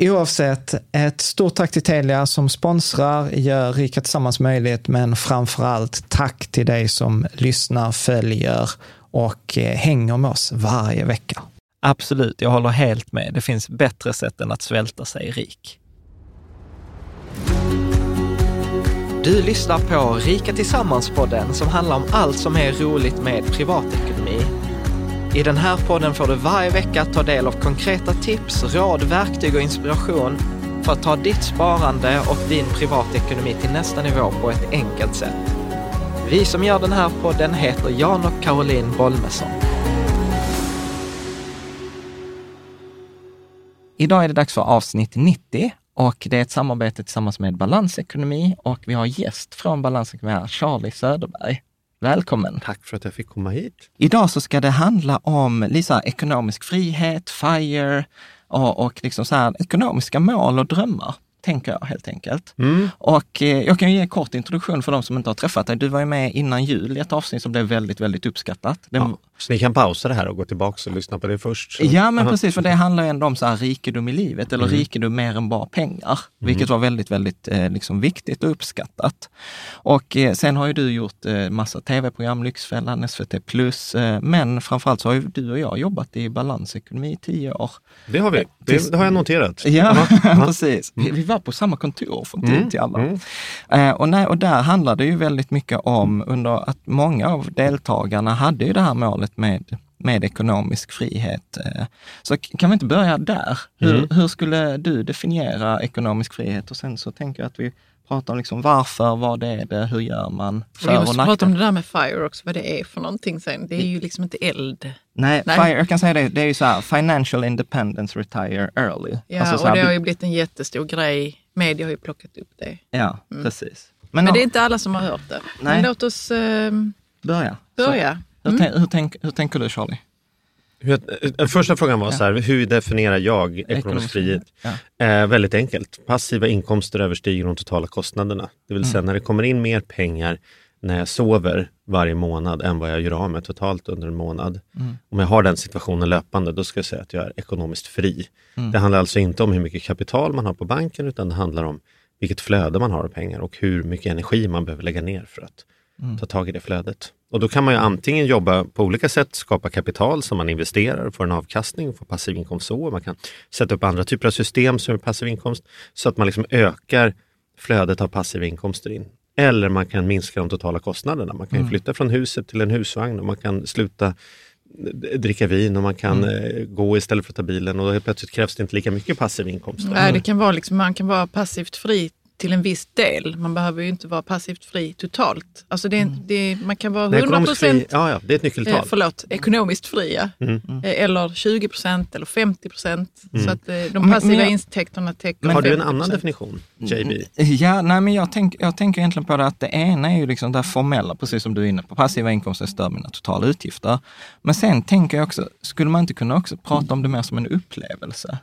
Oavsett, ett stort tack till Telia som sponsrar, gör Rika Tillsammans möjligt, men framför allt tack till dig som lyssnar, följer och eh, hänger med oss varje vecka. Absolut, jag håller helt med. Det finns bättre sätt än att svälta sig rik. Du lyssnar på Rika Tillsammans-podden som handlar om allt som är roligt med privatekonomi. I den här podden får du varje vecka ta del av konkreta tips, råd, verktyg och inspiration för att ta ditt sparande och din privatekonomi till nästa nivå på ett enkelt sätt. Vi som gör den här podden heter Jan och Caroline Bolmesson. Idag är det dags för avsnitt 90 och det är ett samarbete tillsammans med Balansekonomi och vi har gäst från Balansekonomi här, Charlie Söderberg. Välkommen! Tack för att jag fick komma hit. Idag så ska det handla om lite ekonomisk frihet, FIRE och, och liksom så här, ekonomiska mål och drömmar tänker jag helt enkelt. Mm. Och eh, jag kan ge en kort introduktion för de som inte har träffat dig. Du var ju med innan jul i ett avsnitt som blev väldigt, väldigt uppskattat. Den, Ja, så ni kan pausa det här och gå tillbaka och lyssna på det först? Så. Ja, men Aha. precis, för det handlar ju ändå om så här, rikedom i livet eller Mm. rikedom mer än bara pengar, vilket var väldigt, väldigt eh, liksom, viktigt och uppskattat. Och eh, sen har ju du gjort eh, massa tv-program, Lyxfällan, SVT plus, eh, men framförallt så har ju du och jag jobbat i balansekonomi i tio år. Det har vi. Det, det har jag noterat. Ja, Ja. precis. Vi, vi var på samma kontor från tid Mm, till annan. mm. Eh, och, nej, och där handlar det ju väldigt mycket om under att många av deltagarna hade ju det här målet med, med ekonomisk frihet. Eh, så kan vi inte börja där? Hur, Mm. hur skulle du definiera ekonomisk frihet? Och sen så tänker jag att vi pratar om liksom varför, vad är det, hur gör man, för Vi och måste prata om det där med FIRE också, vad det är för någonting sen. Det är ju liksom inte eld. Nej, Nej. FIRE, jag kan säga det, det är ju så här, financial independence retire early. Ja, Alltså så och här, det har ju blivit en jättestor grej. Media har ju plockat upp det. Ja, Mm. precis. Men, ja, det är inte alla som har hört det. Nej. Men låt oss eh, börja. Så, börja. Hur, Mm. hur, tänk, hur tänker du Charlie? Hur, eh, första frågan var så här, hur definierar jag ekonomisk frihet? Ja. Eh, väldigt enkelt. Passiva inkomster överstiger de totala kostnaderna. Det vill säga när det kommer in mer pengar när jag sover varje månad än vad jag gör av med totalt under en månad. Om jag har den situationen löpande, då ska jag säga att jag är ekonomiskt fri. Det handlar alltså inte om hur mycket kapital man har på banken, utan det handlar om vilket flöde man har av pengar och hur mycket energi man behöver lägga ner för att ta tag i det flödet. Och då kan man ju antingen jobba på olika sätt, skapa kapital som man investerar, får en avkastning, får passiv inkomst så. Man kan sätta upp andra typer av system som är passiv inkomst så att man liksom ökar flödet av passiva inkomster in. Eller man kan minska de totala kostnaderna. Man kan ju flytta från huset till en husvagn och man kan sluta eh, dricka vin och man kan eh, gå istället för att ta bilen och då helt plötsligt krävs det inte lika mycket passiv inkomst. Nej, det kan vara liksom, man kan vara passivt fri till en viss del. Man behöver ju inte vara passivt fri totalt. Alltså det, är- det, är- man kan vara Nej, 100 ekonomiskt fri, procent ja, ja, det är ett nyckeltal. Eh, förlåt, ekonomiskt fria. Mm. Eh, Eller 20 procent eller 50 procent. Så att eh, de Men- passiva men intäkterna täcker Har du en 50%. annan definition, JB? Ja, nej, men jag, tänk, jag tänker egentligen på det att det ena är ju liksom det formella, precis som du är inne på. Passiva inkomster stör mina totala utgifter. Men sen tänker jag också, skulle man inte kunna också prata om det mer som en upplevelse?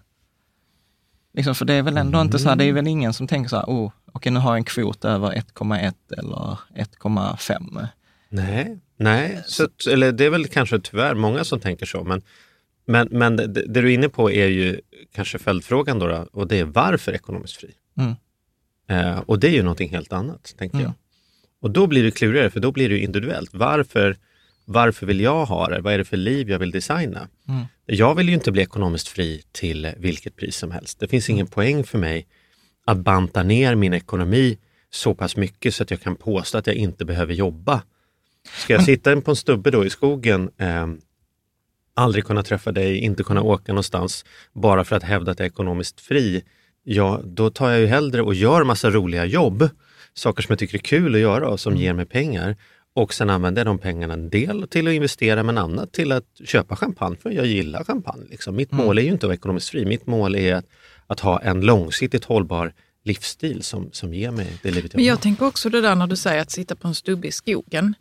Liksom, för det är väl ändå inte så här, det är väl ingen som tänker så här, oh, okej nu har jag en kvot över 1,1 eller 1,5. Nej, nej. Så, att- eller det är väl kanske tyvärr många som tänker så. Men, men, men det, det du är inne på är ju kanske följdfrågan då, då och det är varför ekonomiskt fri? Mm. Eh, och det är ju någonting helt annat, tänker Mm. jag. Och då blir det klurigare, för då blir det ju individuellt. Varför, varför vill jag ha det? Vad är det för liv jag vill designa? Mm. Jag vill ju inte bli ekonomiskt fri till vilket pris som helst. Det finns Mm. ingen poäng för mig att banta ner min ekonomi så pass mycket så att jag kan påstå att jag inte behöver jobba. Ska jag sitta på en stubbe då i skogen, eh, aldrig kunna träffa dig, inte kunna åka någonstans bara för att hävda att jag är ekonomiskt fri, ja då tar jag ju hellre och gör massa roliga jobb, saker som jag tycker är kul att göra och som ger mig pengar. Och sen använder jag de pengarna en del till att investera men annat till att köpa champagne för jag gillar champagne. Liksom. Mitt mål är ju inte att vara ekonomiskt fri, mitt mål är att, att ha en långsiktigt hållbar livsstil som, som ger mig det livet jag Men jag tänker också det där när du säger att sitta på en stubbe i skogen.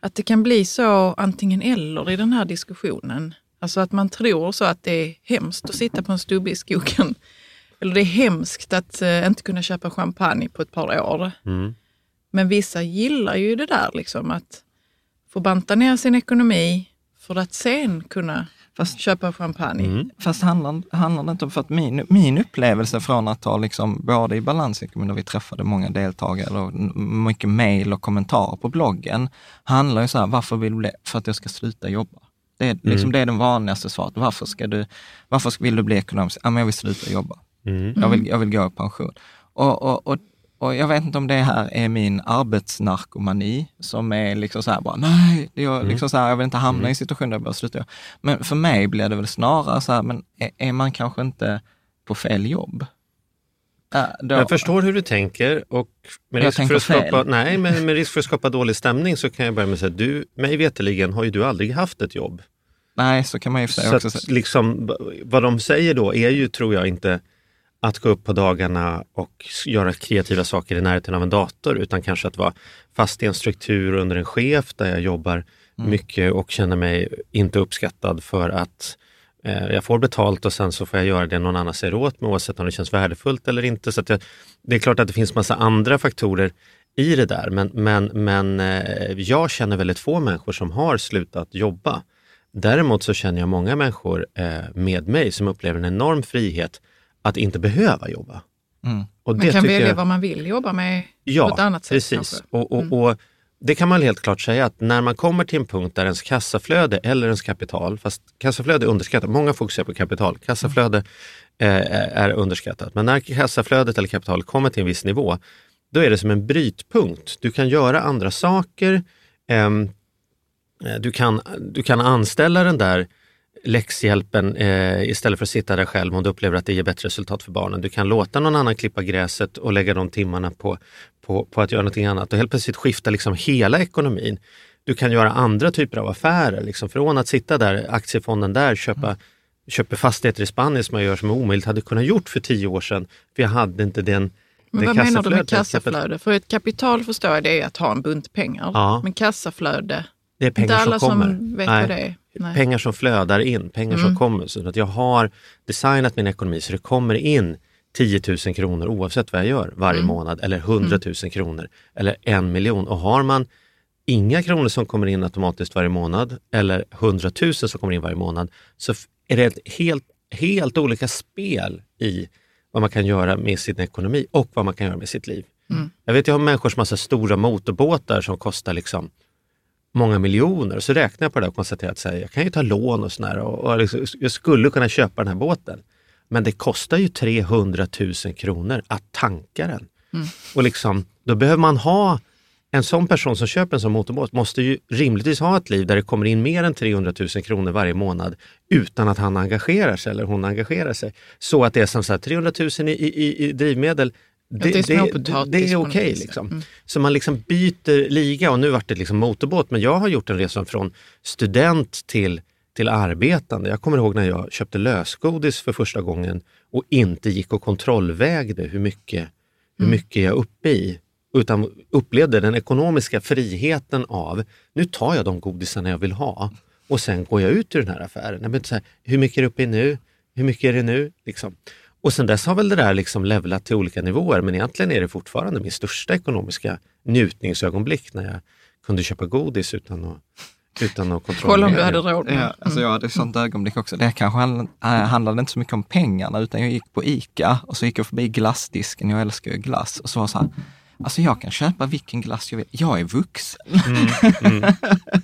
Att det kan bli så antingen eller i den här diskussionen. Alltså att man tror så att det är hemskt att sitta på en stubbe i skogen. Eller det är hemskt att eh, inte kunna köpa champagne på ett par år. Mm. Men vissa gillar ju det där liksom att få banta ner sin ekonomi för att sen kunna Fast- köpa champagne. Mm. Fast handlar, handlar det inte om, för att min, min upplevelse från att ha liksom både i balansekonomi, där vi träffade många deltagare och mycket mejl och kommentarer på bloggen, handlar ju så här, varför vill du bli, för att jag ska sluta jobba. Det är, liksom, det är den vanligaste svaret. Varför, ska du, varför vill du bli ekonomisk? Ja, men jag vill sluta jobba. Mm. Jag, vill, jag vill gå i pension. Och, och, och, och jag vet inte om det här är min arbetsnarkomani som är liksom så här bara, nej, det är liksom så här, jag vill inte hamna i en situation där jag bara slutar. Men för mig blir det väl snarare så här, men är, är man kanske inte på fel jobb? Äh, Jag förstår hur du tänker och med risk, för att skapa, fel. nej, men med risk för att skapa dålig stämning så kan jag börja med att säga du, mig veterligen har ju du aldrig haft ett jobb. Nej, så kan man ju Så också att, säga. liksom, vad de säger då är ju, tror jag, inte att gå upp på dagarna och göra kreativa saker i närheten av en dator, utan kanske att vara fast i en struktur under en chef där jag jobbar Mm. mycket och känner mig inte uppskattad för att eh, jag får betalt och sen så får jag göra det någon annan säger åt mig oavsett om det känns värdefullt eller inte. Så jag, det är klart att det finns massa andra faktorer i det där, men, men, men eh, jag känner väldigt få människor som har slutat jobba. Däremot så känner jag många människor eh, med mig som upplever en enorm frihet att inte behöva jobba. Mm. Och Man kan välja jag- vad man vill jobba med Ja, på ett annat sätt. precis. kanske. Och, och, och det kan man helt klart säga att när man kommer till en punkt där ens kassaflöde eller ens kapital, fast kassaflöde är underskattat, många fokuserar på kapital, kassaflöde eh, är underskattat. Men när kassaflödet eller kapitalet kommer till en viss nivå, då är det som en brytpunkt. Du kan göra andra saker, ehm, eh, du, kan, du kan anställa den där läxhjälpen eh, istället för att sitta där själv om du upplever att det ger bättre resultat för barnen. Du kan låta någon annan klippa gräset och lägga de timmarna på, på, på att göra någonting annat och helt plötsligt skifta liksom hela ekonomin. Du kan göra andra typer av affärer, liksom från att sitta där, aktiefonden där, köpa, köpa fastigheter i Spanien som jag gör som är omöjligt hade kunnat gjort för tio år sedan. För jag hade inte den Men vad menar du med kassaflöde? För ett kapital förstår jag det är att ha en bunt pengar. Ja. Men kassaflöde, Det är inte pengar alla som kommer. som vet Nej. vad det är. Nej. Pengar som flödar in, pengar som Mm. kommer. Så att jag har designat min ekonomi så det kommer in 10 000 kronor oavsett vad jag gör varje Mm. månad eller 100 000 kronor eller en miljon. Och har man inga kronor som kommer in automatiskt varje månad eller 100 000 som kommer in varje månad så är det ett helt, helt olika spel i vad man kan göra med sin ekonomi och vad man kan göra med sitt liv. Jag vet, jag har människor som har så stora motorbåtar som kostar liksom många miljoner. Så räknar jag på det och konstaterar att här, jag kan ju ta lån och sådär och, och liksom, jag skulle kunna köpa den här båten. Men det kostar ju 300 000 kronor att tanka den. Och liksom, då behöver man ha en sån person som köper en sån motorbåt måste ju rimligtvis ha ett liv där det kommer in mer än 300 000 kronor varje månad utan att han engagerar sig eller hon engagerar sig. Så att det är som så här, 300 000 i, i, i drivmedel, det, det är det, det, är okej. liksom. Mm. Så man liksom byter liga och nu vart det liksom motorbåt. Men jag har gjort en resa från student till, till arbetande. Jag kommer ihåg när jag köpte lösgodis för första gången och inte gick och kontrollvägde hur mycket, hur mycket jag är uppe i. Utan upplevde den ekonomiska friheten av, nu tar jag de godisarna jag vill ha och sen går jag ut ur den här affären. Jag inte säga, hur mycket är det uppe i nu? Hur mycket är det nu? Liksom. Och sen dess har väl det där liksom levlat till olika nivåer men egentligen är det fortfarande min största ekonomiska njutningsögonblick när jag kunde köpa godis utan att, utan att kontrollera. Kolla om du hade råd. Ja, alltså jag hade ett sånt ögonblick också. Det kanske handlade, äh, handlade inte så mycket om pengarna, utan jag gick på ICA och så gick jag förbi glassdisken. Jag älskar ju glass. Och så var så här, alltså jag kan köpa vilken glass jag vill. Jag är vuxen.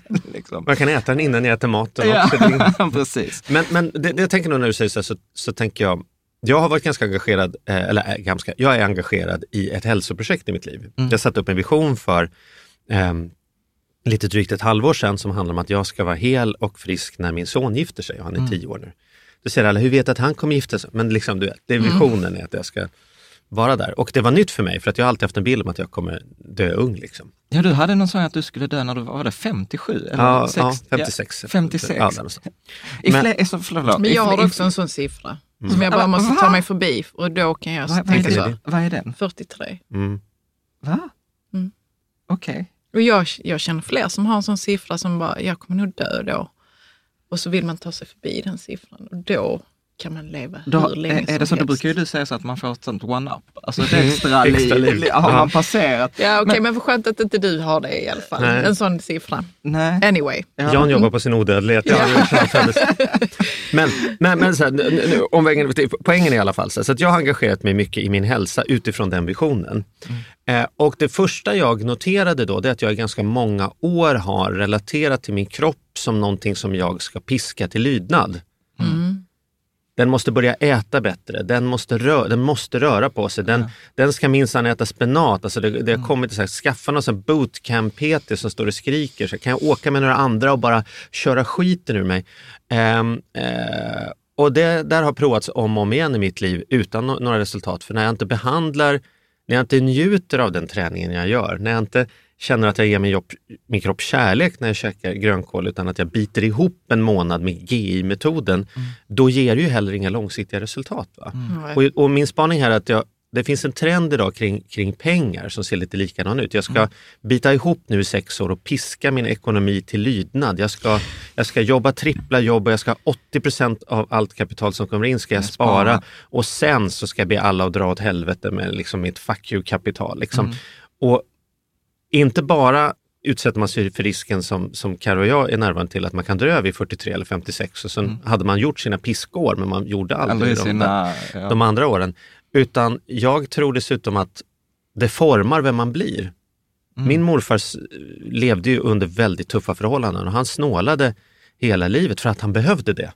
liksom. Man kan äta den innan jag äter maten Ja, också. Inte- precis. Men, men det, det jag tänker nog när du säger så, här, så, så tänker jag, jag har varit ganska engagerad, eh, eller äh, ganska, jag är engagerad i ett hälsoprojekt i mitt liv. Jag satte upp en vision för ehm, lite drygt ett halvår sedan som handlar om att jag ska vara hel och frisk när min son gifter sig och han är tio år nu. Då säger alla, hur vet du att han kommer gifta sig? Men liksom, du vet, det är visionen är att jag ska vara där. Och det var nytt för mig för att jag har alltid haft en bild om att jag kommer dö ung. Liksom. Ja, du hade någon sån att du skulle dö när du var, var det 57? Eller Ja, sex- ja, 56. 56. Ja, Men- fler, så, förlåt, Men i jag fler- har också en sån siffra som jag Va? bara måste ta Va? mig förbi och då kan jag Vad, vad, är tänka det, så. vad är den? 43. Mm. Va? Mm. Okej. Och jag, jag känner fler som har en sån siffra som bara, jag kommer nog dö då. Och så vill man ta sig förbi den siffran och då kan man leva Då, hur länge är, är det så, som då helst. brukar ju du säga så att man får ett sånt one-up. Alltså ett extra, Extra liv. liv. Har man passerat? Ja, okej, men vad skönt att inte du har det i alla fall. Nej. En sån siffra. Nej. Anyway. Ja. Jan jobbar på sin odödlighet. Ja. men men, men så här, nu, omvägen, poängen är i alla fall så, här, så att jag har engagerat mig mycket i min hälsa utifrån den visionen. Eh, och det första jag noterade då det är att jag i ganska många år har relaterat till min kropp som någonting som jag ska piska till lydnad. Den måste börja äta bättre, den måste, rö- den måste röra på sig, den, den ska minsann äta spenat. Alltså det, det har kommit till så skaffa någon bootcamp-PT som står och skriker. Så kan jag åka med några andra och bara köra skiten ur mig? Ehm, eh, och det där har provats om och om igen i mitt liv utan no- några resultat. För när jag inte behandlar, när jag inte njuter av den träningen jag gör, när jag inte känner att jag ger min, jobb, min kropp kärlek när jag käkar grönkål utan att jag biter ihop en månad med GI-metoden, då ger det ju heller inga långsiktiga resultat. Va? Nej. Och, och min spaning här är att jag, det finns en trend idag kring, kring pengar som ser lite likadan ut. Jag ska bita ihop nu i sex år och piska min ekonomi till lydnad. Jag ska, jag ska jobba trippla jobb och jag ska ha 80% av allt kapital som kommer in ska jag spara spara. och sen så ska jag be alla att dra åt helvete med liksom mitt fuck you-kapital. Liksom. Och inte bara utsätter man sig för risken som, som Karo och jag är närvarande till att man kan dö vid 43 eller 56 och sen hade man gjort sina piskår men man gjorde aldrig i de, sina... Ja. de andra åren. Utan jag tror dessutom att det formar vem man blir. Min morfar levde ju under väldigt tuffa förhållanden och han snålade hela livet för att han behövde det.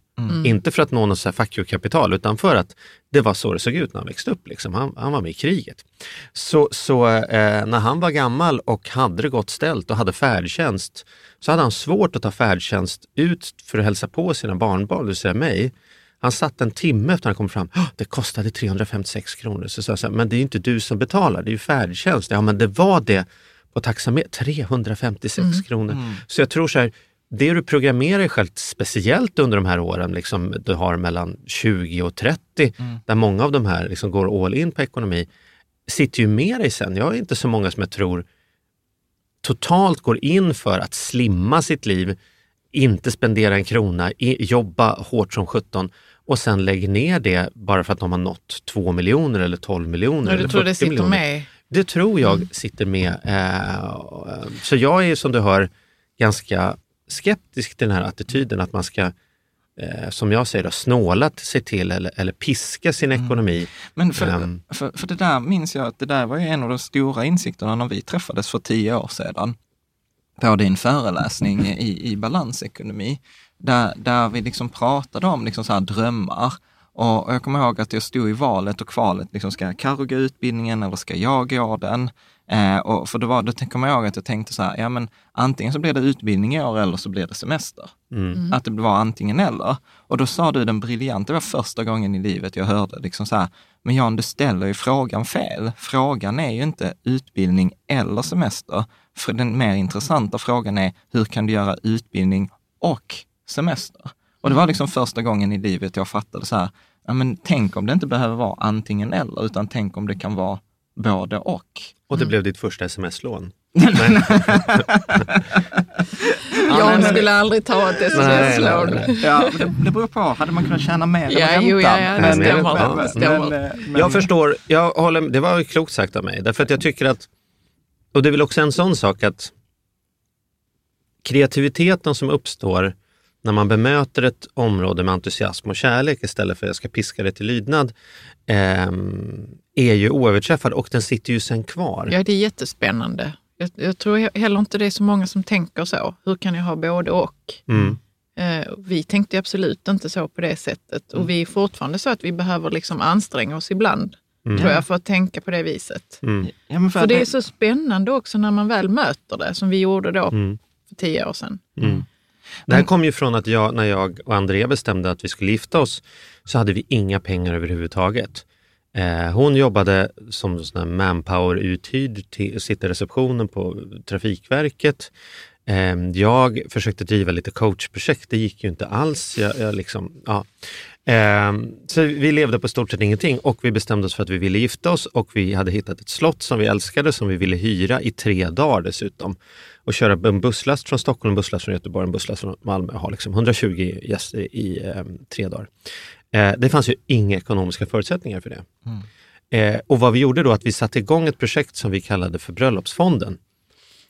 Inte för att nå något fuck you-kapital utan för att det var så det såg ut när han växte upp. Liksom. Han, han var med i kriget. Så, så eh, när han var gammal och hade det gott ställt och hade färdtjänst så hade han svårt att ta färdtjänst ut för att hälsa på sina barnbarn, det vill säga mig. Han satt en timme efter han kom fram. "Åh, Det kostade 356 kronor. Så sa jag så här, men det är ju inte du som betalar, det är ju färdtjänst. Ja, men det var det på taxameter. 356 kronor. Så jag tror så här, det du programmerar dig själv speciellt under de här åren, liksom, du har mellan 20 och 30, där många av de här liksom går all in på ekonomi, sitter ju med dig sen. Jag är inte så många som jag tror totalt går in för att slimma sitt liv, inte spendera en krona, jobba hårt som 17 och sen lägger ner det bara för att de har nått 2 miljoner eller 12 miljoner eller du tror 40 det sitter miljoner. med? Det tror jag sitter med. Eh, så jag är som du hör ganska skeptisk till den här attityden att man ska, eh, som jag säger, då, snåla sig till eller, eller piska sin ekonomi. Men för, Ehm. för, för det där minns jag att det där var ju en av de stora insikterna när vi träffades för tio år sedan. På din föreläsning i, i balansekonomi. Där, där vi liksom pratade om liksom så här drömmar. Och, och jag kommer ihåg att jag stod i valet och kvalet. Liksom, ska Carro gå utbildningen eller ska jag gå den? Eh, och för det var, då kommer jag ihåg att jag tänkte så här, ja men antingen så blir det utbildning i år eller så blir det semester. Att det var antingen eller. Och då sa du den briljanta, det var första gången i livet jag hörde liksom så här, men Jan du ställer ju frågan fel. Frågan är ju inte utbildning eller semester. För den mer intressanta frågan är, hur kan du göra utbildning och semester? Och det var liksom första gången i livet jag fattade så här, ja men tänk om det inte behöver vara antingen eller, utan tänk om det kan vara både och. Och det blev ditt första sms-lån. Jag skulle aldrig ta ett sms-lån. Ja, det, det beror på. Hade man kunnat tjäna mer Ja, än jo, ja, ja, det stämmer. men- Det stämmer. men- men- Jag förstår, jag håller, det var klokt sagt av mig. Därför att jag tycker att, och det är väl också en sån sak att kreativiteten som uppstår när man bemöter ett område med entusiasm och kärlek istället för att jag ska piska det till lydnad, ehm, är ju oöverträffad och den sitter ju sen kvar. Ja, det är jättespännande. Jag, jag tror he- heller inte det är så många som tänker så. Hur kan jag ha både och? Mm. Eh, vi tänkte absolut inte så på det sättet. Och vi är fortfarande så att vi behöver liksom anstränga oss ibland, tror jag, för att tänka på det viset. Mm. Ja, men för För det är så spännande också när man väl möter det, som vi gjorde då Mm. för tio år sedan. Det här kom ju från att jag, när jag och Andrea bestämde att vi skulle gifta oss, så hade vi inga pengar överhuvudtaget. Eh, hon jobbade som manpower-uthyrd, till- sitter i receptionen på Trafikverket. Eh, jag försökte driva lite coachprojekt, det gick ju inte alls. Jag, jag liksom, ja. eh, så vi levde på stort sett ingenting och vi bestämde oss för att vi ville gifta oss och vi hade hittat ett slott som vi älskade som vi ville hyra i tre dagar dessutom och köra en busslast från Stockholm, en busslast från Göteborg, en busslast från Malmö och ha liksom 120 gäster i eh, tre dagar. Eh, det fanns ju inga ekonomiska förutsättningar för det. Eh, och vad vi gjorde då att vi satte igång ett projekt som vi kallade för Bröllopsfonden.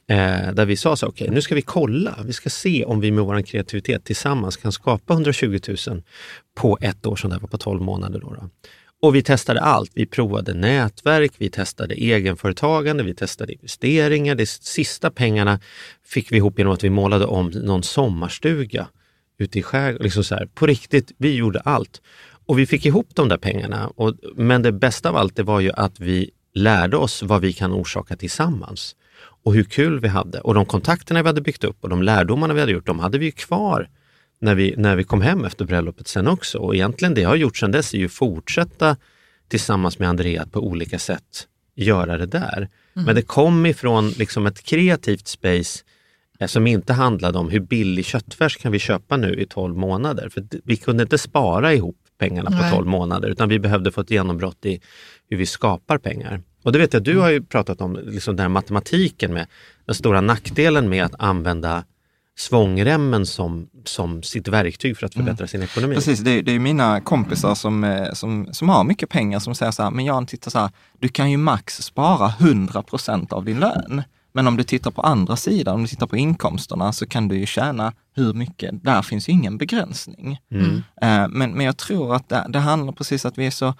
Eh, där vi sa så okej nu ska vi kolla, vi ska se om vi med vår kreativitet tillsammans kan skapa 120 000 på ett år som det var på 12 månader. Då, då. Och vi testade allt. Vi provade nätverk, vi testade egenföretagande, vi testade investeringar. De sista pengarna fick vi ihop genom att vi målade om någon sommarstuga ute i skärgården. Liksom så här, på riktigt, vi gjorde allt. Och vi fick ihop de där pengarna. Och, men det bästa av allt det var ju att vi lärde oss vad vi kan orsaka tillsammans. Och hur kul vi hade. Och de kontakterna vi hade byggt upp och de lärdomarna vi hade gjort, de hade vi ju kvar när vi, när vi kom hem efter bröllopet sen också. Och egentligen det jag har gjort sen dess är ju fortsätta tillsammans med Andrea på olika sätt göra det där. Men det kom ifrån liksom ett kreativt space eh, som inte handlade om hur billig köttfärs kan vi köpa nu i 12 månader. För vi kunde inte spara ihop pengarna på Nej. 12 månader utan vi behövde få ett genombrott i hur vi skapar pengar. Och det vet jag, du har ju pratat om liksom den matematiken med den stora nackdelen med att använda svångremmen som, som sitt verktyg för att förbättra sin ekonomi. Precis, det är, det är mina kompisar som, eh, som, som har mycket pengar som säger så här, men Jan, titta så här, du kan ju max spara 100 procent av din lön. Men om du tittar på andra sidan, om du tittar på inkomsterna, så kan du ju tjäna hur mycket. Där finns ju ingen begränsning. Eh, Men, men jag tror att det, det handlar precis att vi är så,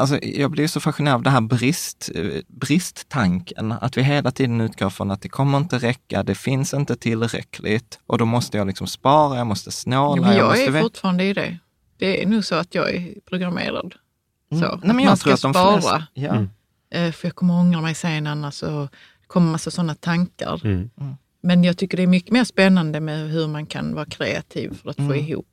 Alltså, jag blir så fascinerad av det här brist, eh, bristtanken, att vi hela tiden utgår från att det kommer inte räcka, det finns inte tillräckligt och då måste jag liksom spara, jag måste snåla. Jo, men jag måste är fortfarande i det. Det är nog så att jag är programmerad. Så, Mm. att Nej, men man jag ska tror att de spara. flesta- ja. Mm. Eh, För jag kommer ångra mig sen annars och det kommer massa sådana tankar. Mm. Men jag tycker det är mycket mer spännande med hur man kan vara kreativ för att få ihop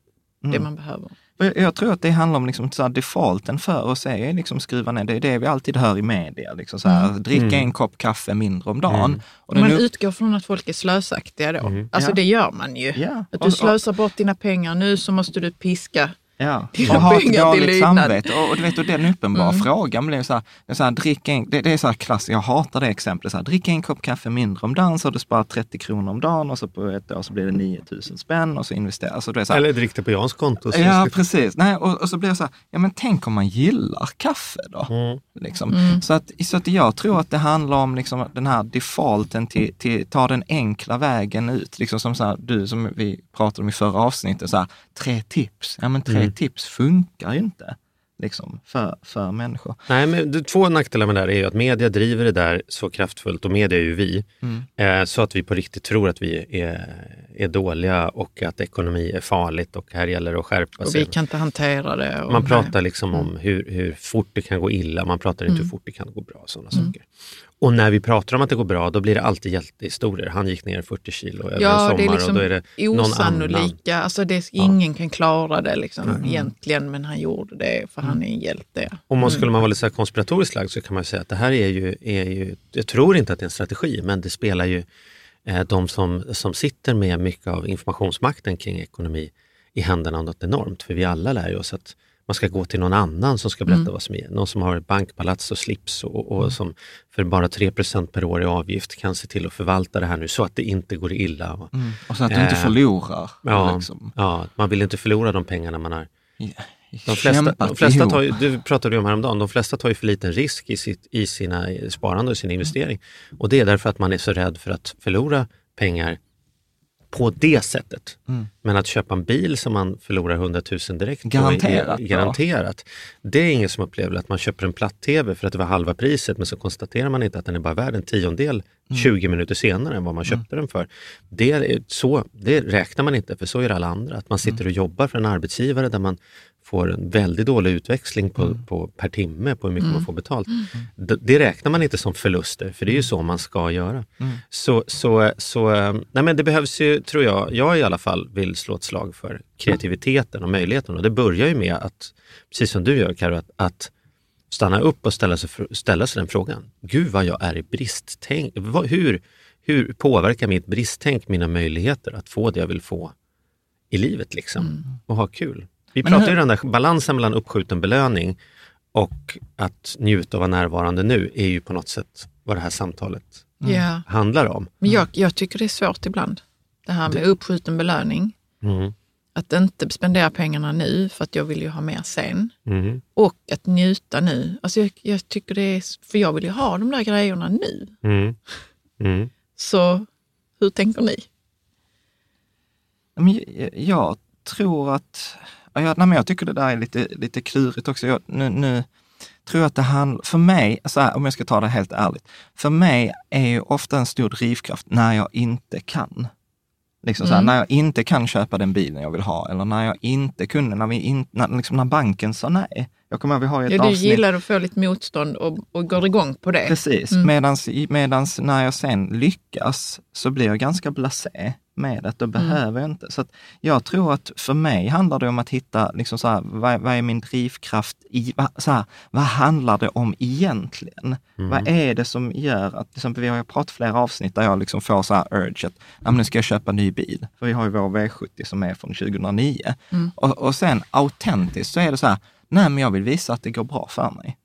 det man behöver. Och Jag tror att det handlar om liksom så här defaulten för oss är liksom skruva ner, det är det vi alltid hör i media. Liksom så här, Dricka en kopp kaffe mindre om dagen. Och den Man upp- utgår från att folk är slösaktiga då. Alltså Ja. det gör man ju. Ja. Att Och- du slösar bort dina pengar. Nu så måste du piska Ja, och ha ett dåligt samvete. Och, och du vet, och den uppenbara Mm. frågan blir så här, så här drick en, det, det är så här klassiskt, jag hatar det exemplet, så här, drick en kopp kaffe mindre om dagen så har du sparat 30 kronor om dagen och så på ett år så blir det 9000 spänn och så investerar, alltså det är så här, Eller drick det på Jans konto. så Ja, ska- precis. Nej, och, och så blir det så här, ja men tänk om man gillar kaffe då? Mm. Liksom. Så, att, så att jag tror att det handlar om liksom den här defaulten till, till ta den enkla vägen ut. Liksom som så här, du som vi pratade om i förra avsnittet, så här, tre tips. Ja men tre Mm. tips funkar ju inte liksom, för, för människor. Nej, men det, två nackdelar med det här är ju att media driver det där så kraftfullt och media är ju vi. Mm. Eh, så att vi på riktigt tror att vi är, är dåliga och att ekonomi är farligt och här gäller det att skärpa Och sig. vi kan inte hantera det. Och Man nej. pratar liksom om hur, hur fort det kan gå illa, man pratar inte Mm. hur fort det kan gå bra. Sådana saker. Och när vi pratar om att det går bra, då blir det alltid hjältehistorier. Han gick ner 40 kilo över en Ja, sommar det är liksom och då är det någon annan. osannolika. Alltså det, ingen kan klara det liksom, egentligen, men han gjorde det för han är en hjälte. Om man skulle man vara lite så här konspiratoriskt lagd så kan man säga att det här är ju, är ju, jag tror inte att det är en strategi, men det spelar ju eh, de som, som sitter med mycket av informationsmakten kring ekonomi i händerna något enormt. För vi alla lär ju oss att man ska gå till någon annan som ska berätta vad som är. Någon som har bankpalats och slips och, och som för bara 3% per år i avgift kan se till att förvalta det här nu så att det inte går illa. Och, Och så att du inte Eh, förlorar. ja, Liksom. ja, man vill inte förlora de pengarna man har de flesta, de flesta tar ju, du pratade ju om häromdagen, de flesta tar ju för liten risk i, sitt, i sina sparande och sin investering. Och det är därför att man är så rädd för att förlora pengar på det sättet. Mm. Men att köpa en bil som man förlorar 100 000 direkt Garanterat, är, ja. garanterat. Det är ingen som upplever att man köper en platt-tv för att det var halva priset men så konstaterar man inte att den är bara värd en tiondel Mm. 20 minuter senare än vad man köpte den för. Det, är så, det räknar man inte för så är det alla andra. Att man sitter Mm. och jobbar för en arbetsgivare där man får en väldigt dålig utväxling på, Mm. på, per timme på hur mycket man får betalt. Det, det räknar man inte som förluster för det är Mm. ju så man ska göra. Så, så, så eh, nej men det behövs ju, tror jag, jag i alla fall vill slå ett slag för kreativiteten och möjligheten. Och det börjar ju med att, precis som du gör Karo, att, att stanna upp och ställa sig, ställa sig den frågan. Gud vad jag är i bristtänk. Hur, hur påverkar mitt bristtänk mina möjligheter att få det jag vill få i livet liksom? Och ha kul. Vi pratar hur- ju den där balansen mellan uppskjuten belöning och att njuta och vara närvarande nu är ju på något sätt vad det här samtalet Ja. handlar om. Men jag, jag tycker det är svårt ibland. Det här med uppskjuten belöning. Mm. Att inte spendera pengarna nu för att jag vill ju ha mer sen. Mm. Och att njuta nu. Alltså jag, jag tycker det är, för jag vill ju ha de där grejerna nu. Mm. Mm. Så hur tänker ni? Jag tror att, ja, jag, nej, men jag tycker det där är lite, lite klurigt också. Jag, nu, nu tror jag att det handlar, för mig, så här, om jag ska ta det helt ärligt, för mig är ju ofta en stor drivkraft när jag inte kan. Liksom så här, Mm. när jag inte kan köpa den bilen jag vill ha eller när jag inte kunde, när, vi in, när, liksom när banken sa nej. Jag kommer ihåg, vi har ett Ja, du avsnitt gillar att få lite motstånd och, och går igång på det. Precis, Mm. medans, medans när jag sen lyckas så blir jag ganska blasé med det. Då Mm. behöver jag inte. Så jag tror att för mig handlar det om att hitta, liksom så här, vad, vad är min drivkraft i, vad, så här, vad handlar det om egentligen? Vad är det som gör att, exempel vi har ju pratat flera avsnitt där jag liksom får så här urge att, ja, nu ska jag köpa ny bil. För vi har ju vår V70 som är från 2009. Mm. Och, och sen autentiskt så är det så här, nej men jag vill visa att det går bra för mig.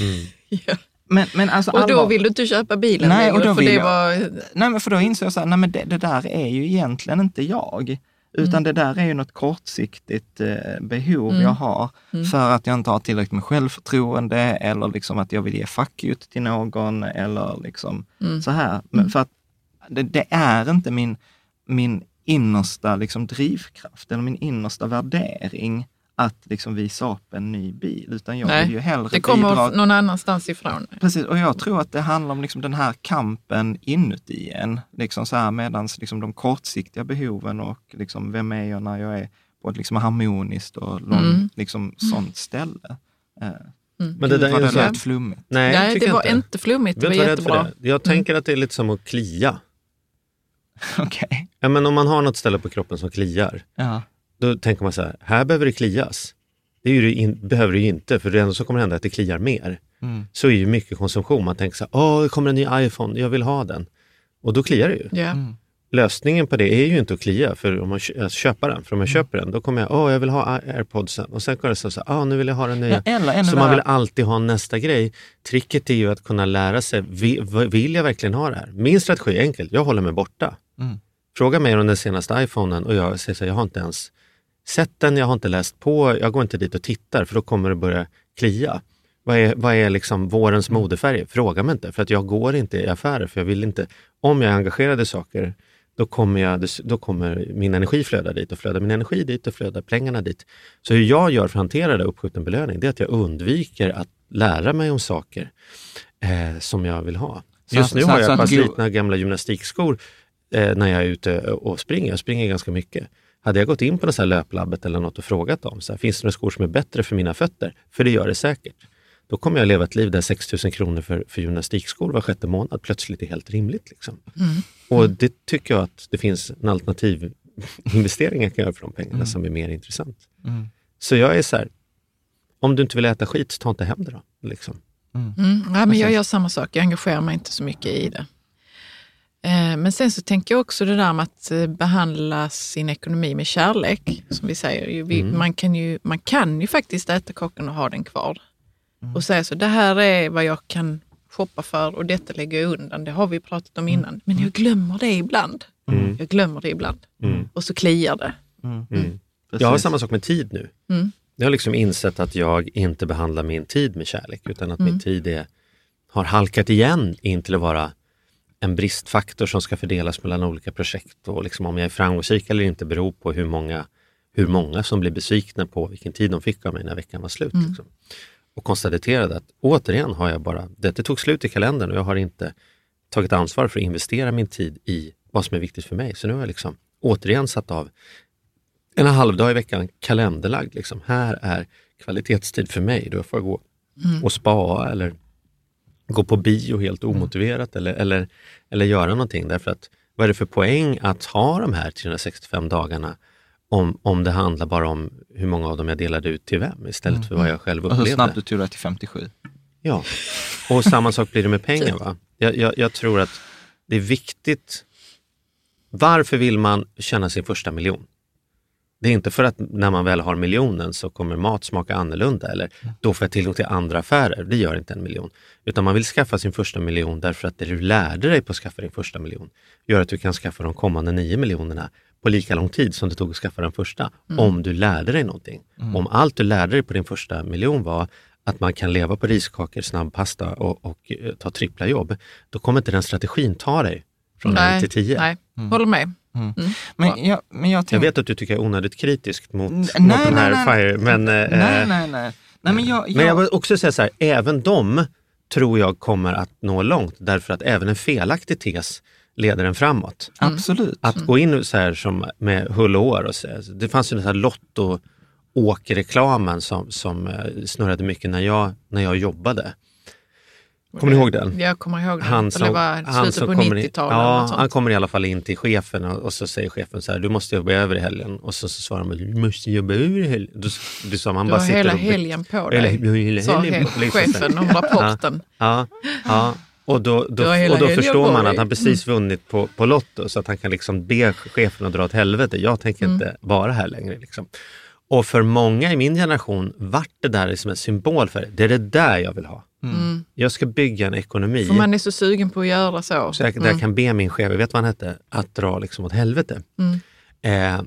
Ja. Men, men alltså Och då allvar- vill du inte köpa bilen Nej, längre, och då för det jag- var... Nej, men för då inser jag så här, nej men det, det där är ju egentligen inte jag. Utan Mm. det där är ju något kortsiktigt eh, behov Mm. jag har för att jag inte har tillräckligt med självförtroende eller liksom att jag vill ge fuck you till någon eller liksom Mm. så här. Men för att det, det är inte min, min innersta liksom drivkraft eller min innersta värdering att liksom visa upp en ny bil. Utan jag Nej, vill ju hellre Det kommer bidra någon annanstans ifrån. Precis, och jag tror att det handlar om liksom den här kampen inuti en. Liksom så här, medans liksom de kortsiktiga behoven och liksom vem är jag när jag är på ett liksom harmoniskt och lång, Mm. liksom sånt ställe. Eh, Men det där ju det lät flummigt. Nej, Nej, det var inte, flummigt, det var jättebra. det? Jag tänker att det är lite som att klia. Okej. Ja, men om man har något ställe på kroppen som kliar, Ja. Då tänker man så här, här behöver det klias. Det är ju det in, behöver det ju inte, för det enda som kommer hända är att det kliar mer. Mm. Så är ju mycket konsumtion. Man tänker så här, åh, det kommer en ny iPhone, jag vill ha den. Och då kliar det ju. Ja. Mm. lösningen på det är ju inte att klia för om man kö- att köpa den. För om jag Mm. köper den, då kommer jag, åh jag vill ha airpodsen. Och sen går det så, så ah, nu vill jag ha den nya. Ja, eller ännu så man vill alltid ha nästa grej. Tricket är ju att kunna lära sig, vill jag verkligen ha det här? Min strategi är enkel, jag håller mig borta. Mm. Fråga mig om den senaste iPhonen och jag säger så här, jag har inte ens sett den, jag har inte läst på, jag går inte dit och tittar för då kommer det börja klia. Vad är, vad är liksom vårens modefärger? Fråga mig inte, för att jag går inte i affärer. För jag vill inte, om jag är engagerad i saker, då kommer, jag, då kommer min energi flöda dit och flödar min energi dit och flödar pengarna dit. Så hur jag gör för att hantera det uppskjuten belöning, det är att jag undviker att lära mig om saker eh, som jag vill ha. Just nu har jag ett par slitna gamla gymnastikskor eh, när jag är ute och springer. Jag springer ganska mycket. Hade jag gått in på något löplabbet eller något och frågat dem, så här, finns det några skor som är bättre för mina fötter? För det gör det säkert. Då kommer jag leva ett liv där 6 000 kronor för, för gymnastikskor var sjätte månad plötsligt är helt rimligt. Liksom. Och det tycker jag att det finns en alternativ investering jag kan göra för de pengarna som är mer intressant. Så jag är så här, om du inte vill äta skit, ta inte hem det då. Liksom. Mm. Ja, men jag gör samma sak, jag engagerar mig inte så mycket i det. Eh, Men sen så tänker jag också det där med att eh, behandla sin ekonomi med kärlek, som vi säger. Vi, man, kan ju, man kan ju faktiskt äta kakan och ha den kvar. Och säga så, det här är vad jag kan shoppa för och detta lägger jag undan. Det har vi pratat om innan. Men jag glömmer det ibland. Jag glömmer det ibland. Och så kliar det. Jag har samma sak med tid nu. Mm. Jag har liksom insett att jag inte behandlar min tid med kärlek utan att min tid är, har halkat igen in till att vara en bristfaktor som ska fördelas mellan olika projekt och liksom om jag är framgångsrik eller inte beror på hur många, hur många som blir besvikna på vilken tid de fick av mig när veckan var slut. Liksom. Och konstaterade att återigen har jag bara, det, det tog slut i kalendern och jag har inte tagit ansvar för att investera min tid i vad som är viktigt för mig. Så nu har jag liksom återigen satt av en halvdag i veckan kalenderlagd. Liksom. Här är kvalitetstid för mig. Då får jag gå och spa eller gå på bio helt omotiverat eller, eller, eller göra någonting. Därför att vad är det för poäng att ha de här 365 dagarna om, om det handlar bara om hur många av dem jag delade ut till vem istället för vad jag själv Och hur upplevde. snabbt du dig till 57. Ja, och samma sak blir det med pengar. Va? Jag, jag, jag tror att det är viktigt. Varför vill man tjäna sin första miljon? Det är inte för att när man väl har miljonen så kommer mat smaka annorlunda eller då får jag tillgång till andra affärer. Det gör inte en miljon. Utan man vill skaffa sin första miljon därför att det du lärde dig på att skaffa din första miljon gör att du kan skaffa de kommande nio miljonerna på lika lång tid som det tog att skaffa den första. Om du lärde dig någonting. Om allt du lärde dig på din första miljon var att man kan leva på riskakor, snabbpasta och, och eh, ta trippla jobb, då kommer inte den strategin ta dig från 1 till 10. nej. håller med. Men jag, men jag Jag tänker... vet att du tycker jag är onödigt kritisk mot, Nej, mot nej, den här nej, FIRE, men, eh, Nej, nej, nej. nej men jag, men jag vill också säga så här, även de tror jag kommer att nå långt därför att även en felaktig tes leder en framåt. Absolut. Att gå in så här som med hull och hår och så, det fanns ju den här Lotto åkreklamen som, som eh, snurrade mycket när jag, när jag jobbade. Kommer ni ihåg den? Jag kommer ihåg det. Han Eller som, var han som på kommer in, 90-talet. eller ja, han kommer i alla fall in till chefen och, och så säger chefen så här, du måste jobba över i helgen. Och så, så svarar han, du måste jobba över i helgen. Du, du sa, man Du bara har hela och- helgen på Hela- dig, hela sa helgen he- på- liksom så här. chefen om rapporten. Ja, ja. Och då, då, hela och då förstår man att han precis vunnit på, på Lotto så att han kan liksom be chefen att dra åt helvete. Jag tänker Mm. inte vara här längre. Liksom. Och för många i min generation vart det där liksom en symbol för det. Det är det där jag vill ha. Mm. Jag ska bygga en ekonomi För man är så sugen på att göra så. så jag, där jag kan be min chef, jag vet vad han hette, att dra liksom åt helvete. Mm. Eh,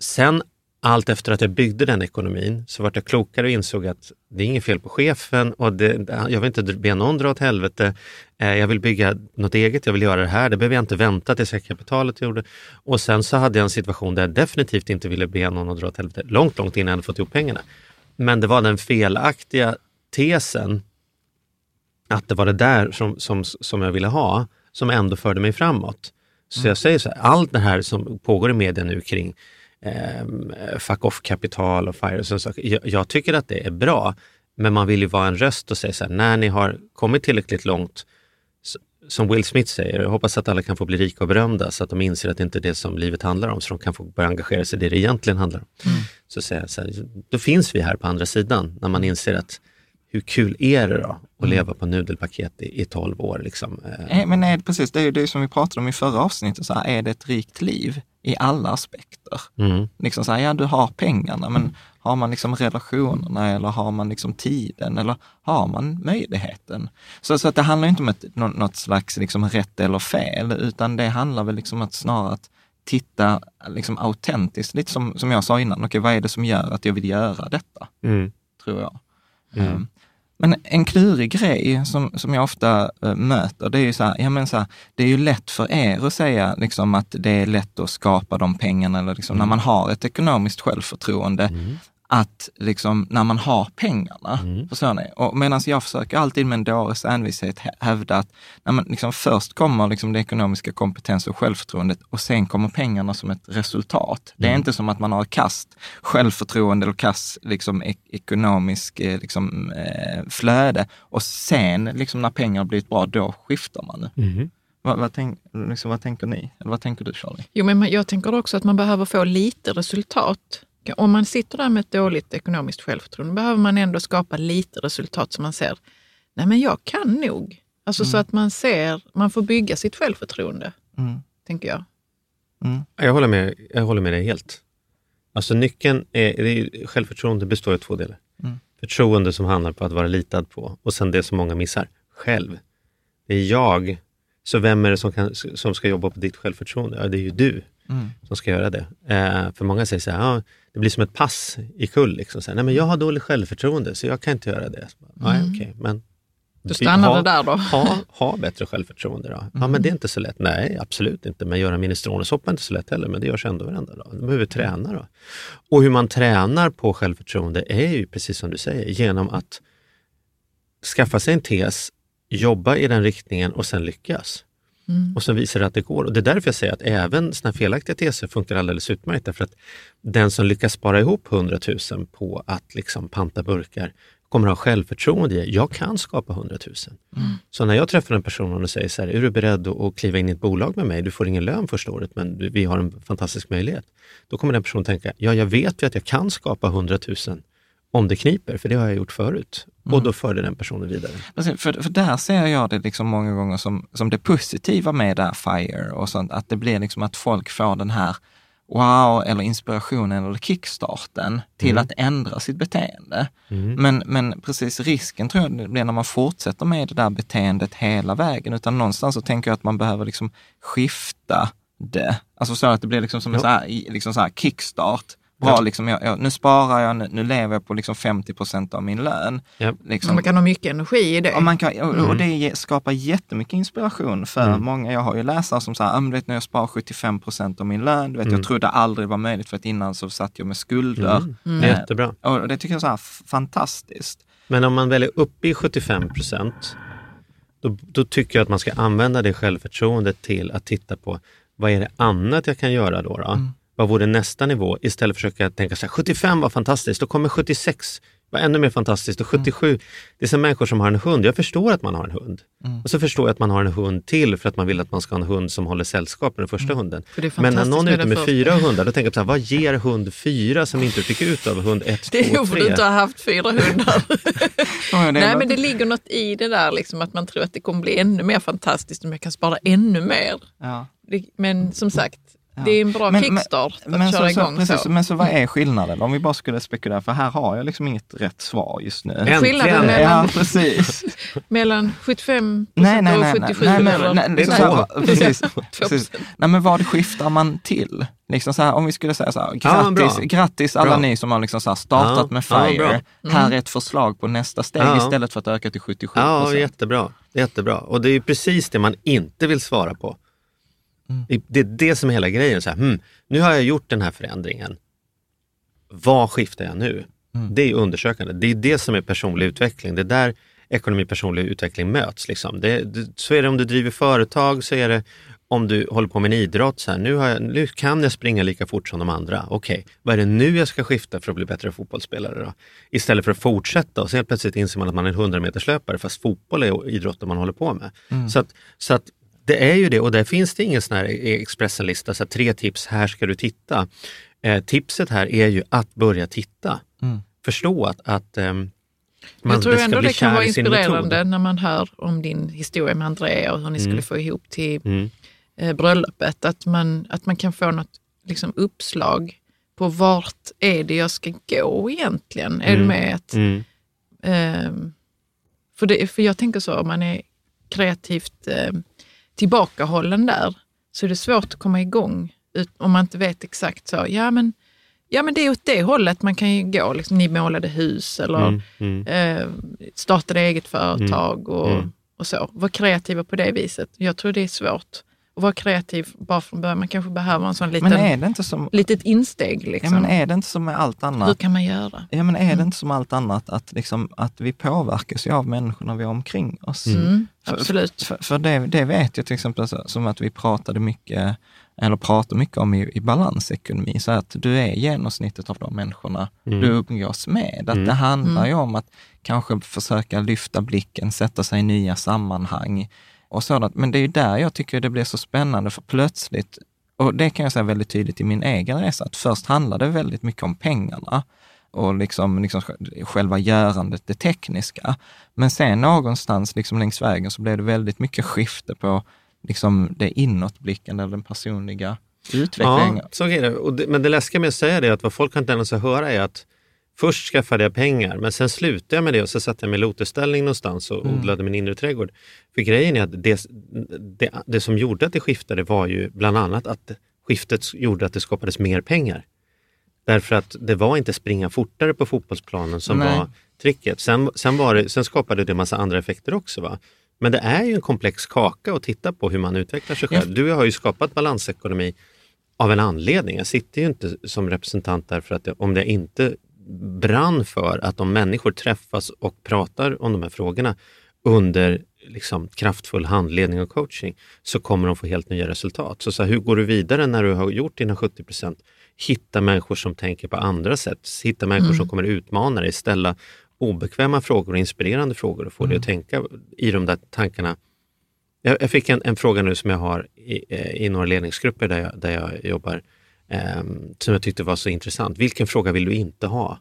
sen allt efter att jag byggde den ekonomin så vart jag klokare och insåg att det är inget fel på chefen och det, jag vill inte be någon dra åt helvete. Eh, jag vill bygga något eget, jag vill göra det här. Det behöver jag inte vänta tills jag kapitalet gjorde. Och sen så hade jag en situation där jag definitivt inte ville be någon att dra åt helvete, långt, långt innan jag hade fått ihop pengarna. Men det var den felaktiga tesen att det var det där som, som, som jag ville ha, som ändå förde mig framåt. Så jag säger så här, allt det här som pågår i media nu kring eh, fuck off-kapital och fire och sådana saker, jag, jag tycker att det är bra. Men man vill ju vara en röst och säga så här, när ni har kommit tillräckligt långt, som Will Smith säger, jag hoppas att alla kan få bli rika och berömda så att de inser att det inte är det som livet handlar om, så de kan få börja engagera sig i det det egentligen handlar om. Så säger jag så här, då finns vi här på andra sidan, när man inser att hur kul är det då att Mm. leva på nudelpaket i, i 12 år? Liksom? Eh, Eh, Men det precis, det är ju det som vi pratade om i förra avsnittet, så här, är det ett rikt liv i alla aspekter? Mm. Liksom så här, ja du har pengarna, men har man liksom relationerna eller har man liksom tiden eller har man möjligheten? Så, så att det handlar inte om ett, nå- något slags liksom rätt eller fel, utan det handlar väl liksom att snarare att titta liksom autentiskt, lite som, som jag sa innan, okej vad är det som gör att jag vill göra detta? Mm. tror jag. Mm. Um, Men en klurig grej som, som jag ofta eh, möter, det är ju så här, ja men så här, det är ju lätt för er att säga liksom att det är lätt att skapa de pengarna, eller liksom när man har ett ekonomiskt självförtroende, att liksom när man har pengarna, förstår ni? Och medan jag försöker alltid med en dåres envishet hä- hävda att när man liksom först kommer liksom det ekonomiska kompetens och självförtroendet och sen kommer pengarna som ett resultat. Det är inte som att man har kast självförtroende eller kast liksom, ek- ekonomisk eh, liksom, eh, flöde och sen liksom, när pengar har blivit bra, då skiftar man. Mhm. Vad, vad, tänk, liksom, vad tänker ni? Eller vad tänker du Charlie? Jo, men jag tänker också att man behöver få lite resultat. Om man sitter där med ett dåligt ekonomiskt självförtroende behöver man ändå skapa lite resultat som man ser, nej men jag kan nog. Alltså så att man ser, man får bygga sitt självförtroende, Mm. tänker jag. Jag håller med, jag håller med dig helt. Alltså nyckeln är, det är självförtroende består av två delar. Mm. Förtroende som handlar på att vara litad på och sen det som många missar, själv. Det är jag. Så vem är det som, kan, som ska jobba på ditt självförtroende? Ja, det är ju du Mm. som ska göra det. Eh, för många säger så här, ja, det blir som ett pass i kull. Liksom. Så här, Nej, men jag har dåligt självförtroende så jag kan inte göra det. Så bara, Nej, okej, men Då stannar ha, där då. Ha, ha bättre självförtroende då. Ja, men det är inte så lätt. Nej, absolut inte. Men göra minestronesoppa är inte så lätt heller, men det görs ändå varenda dag. Du behöver träna då. Och hur man tränar på självförtroende är ju precis som du säger, genom att skaffa sig en tes, jobba i den riktningen och sen lyckas. Och sen visar det att det går. Och det är därför jag säger att även såna felaktiga teser funkar alldeles utmärkt. Därför att den som lyckas spara ihop 100 000 på att liksom panta burkar kommer ha självförtroende i jag kan skapa 100 000. Så när jag träffar en person och säger så här, är du beredd att, att kliva in i ett bolag med mig? Du får ingen lön första året men vi har en fantastisk möjlighet. Då kommer den personen tänka, ja jag vet ju att jag kan skapa 100 000 om det kniper, för det har jag gjort förut. Och då för det den personen vidare. Precis, För, för där ser jag det liksom många gånger som, som det positiva med det här FIRE och sånt, att det blir liksom att folk får den här wow eller inspirationen eller kickstarten till att ändra sitt beteende. Men, men precis risken tror jag blir när man fortsätter med det där beteendet hela vägen, utan någonstans så tänker jag att man behöver liksom skifta det. Alltså så att det blir liksom som en så här, liksom så här kickstart. Bra, Ja. liksom, jag, jag, nu sparar jag, nu, nu lever jag på liksom 50 procent av min lön. Ja. Liksom. Man kan ha mycket energi i det. Och, man kan, och, Mm. och det skapar jättemycket inspiration för många. Jag har ju läsare som säger, ah, men du vet när jag sparar 75 procent av min lön, du vet, jag trodde aldrig var möjligt för att innan så satt jag med skulder. Mm. Det är jättebra. Och och det tycker jag är så här f- fantastiskt. Men om man väljer upp i 75 procent, då, då tycker jag att man ska använda det självförtroendet till att titta på vad är det annat jag kan göra då? då? Vad vore nästa nivå? Istället för att försöka tänka så här, 75 var fantastiskt, då kommer 76 vara ännu mer fantastiskt och 77, det är som människor som har en hund. Jag förstår att man har en hund. Och så förstår jag att man har en hund till för att man vill att man ska ha en hund som håller sällskap med den första hunden. För det är Men när någon är med ute med fyra hundar, då tänker jag så här, vad ger hund fyra som inte fick ut av hund ett, Det är två, nog för du tre? inte har haft fyra hundar. Det är Nej, men det ligger något i det där, liksom, att man tror att det kommer bli ännu mer fantastiskt om jag kan spara ännu mer. ja. Det- Men som sagt, det är en bra Men- kickstart att men, köra så, så, igång precis, så. men så vad är skillnaden? Om vi bara skulle spekulera, för här har jag liksom inget rätt svar just nu. Äntligen! Skillnaden mellan- Ja, precis. Mellan 75 Nej, nej, och nej. nej, 77 nej, men, eller? nej, så är här, två. precis, procent. Nej, men vad skiftar man till? Liksom så här, om vi skulle säga så här, Ja, grattis, bra. grattis alla Bra. ni som har liksom så här startat Ja, med ja, FIRE. bra. här är ett förslag på nästa steg Ja. istället för att öka till 77 Ja, jättebra. jättebra. Och det är ju precis det man inte vill svara på. Det- Det är det som är hela grejen. Så här, hmm, nu har jag gjort den här förändringen. Vad skiftar jag nu? Det är undersökande. Det är det som är personlig utveckling. Det är där ekonomi och personlig utveckling möts. Liksom. Det, det, så är det om du driver företag, så är det om du håller på med en idrott. Så här, nu, jag, nu kan jag springa lika fort som de andra. Okej, vad är det nu jag ska skifta för att bli bättre fotbollsspelare? Då? Istället för att fortsätta och sen plötsligt inser man att man är en 100 meterslöpare fast fotboll är idrotten man håller på med. Så, att, så att det är ju det och där finns det ingen sån här Expressen-lista, så här, tre tips, här ska du titta. Eh, tipset här är ju att börja titta. Förstå att, att ehm, man, jag tror ska ändå bli det kan vara inspirerande när man hör om din historia med Andrea och hur ni skulle få ihop till Mm. eh, bröllopet. Att man, att man kan få något liksom, uppslag på vart är det jag ska gå egentligen? Är du Mm. med? Att, Mm. ehm, för, det, för jag tänker så, om man är kreativt eh, tillbakahållen där så är det svårt att komma igång ut, om man inte vet exakt så. Ja men, ja, men det är åt det hållet man kan ju gå. Liksom, ni målade hus eller Mm. Mm. eh, startade eget företag och, Mm. och så. Var kreativa på det viset. Jag tror det är svårt att vara kreativ bara från början. Man kanske behöver en sån liten, Men är det inte som, litet insteg. ja, Liksom. men är det inte som med allt Hur annat? kan man göra? Ja, men är Mm. det inte som allt annat att, liksom, att vi påverkas ju av människorna vi har omkring oss? Mm, För- absolut. För, för det, det vet jag till exempel, som att vi pratade mycket, eller pratar mycket om i, i balansekonomi, så att du är genomsnittet av de människorna Mm. du umgås med. Att Mm. det handlar Mm. ju om att kanske försöka lyfta blicken, sätta sig i nya sammanhang och sådant. Men det är ju där jag tycker det blir så spännande, för plötsligt, och det kan jag säga väldigt tydligt i min egen resa, att först handlade det väldigt mycket om pengarna och liksom, liksom själva görandet, det tekniska. Men sen någonstans liksom längs vägen så blev det väldigt mycket skifte på liksom det inåtblickande, eller den personliga utvecklingen. Ja, så är det. Och det. Men det läskiga med att säga det är att vad folk har en tendens att höra är att först skaffade jag pengar, men sen slutade jag med det och så satte jag mig i lotusställning någonstans och Mm. odlade min inre trädgård. För grejen är att det, det, det som gjorde att det skiftade var ju bland annat att skiftet gjorde att det skapades mer pengar. Därför att det var inte springa fortare på fotbollsplanen som Nej. var tricket. Sen, sen, var det, sen skapade det en massa andra effekter också. Va? Men det är ju en komplex kaka att titta på hur man utvecklar sig själv. Du jag har ju skapat balansekonomi av en anledning. Jag sitter ju inte som representant där för att det, om det inte brann för att om människor träffas och pratar om de här frågorna under liksom, kraftfull handledning och coaching så kommer de få helt nya resultat. Så, så här, hur går du vidare när du har gjort dina 70% Hitta människor som tänker på andra sätt. Hitta människor som kommer utmana dig, ställa obekväma frågor och inspirerande frågor och få dig att tänka i de där tankarna. Jag, jag fick en, en fråga nu som jag har i, eh, i några ledningsgrupper där jag, där jag jobbar, ehm, som jag tyckte var så intressant. Vilken fråga vill du inte ha?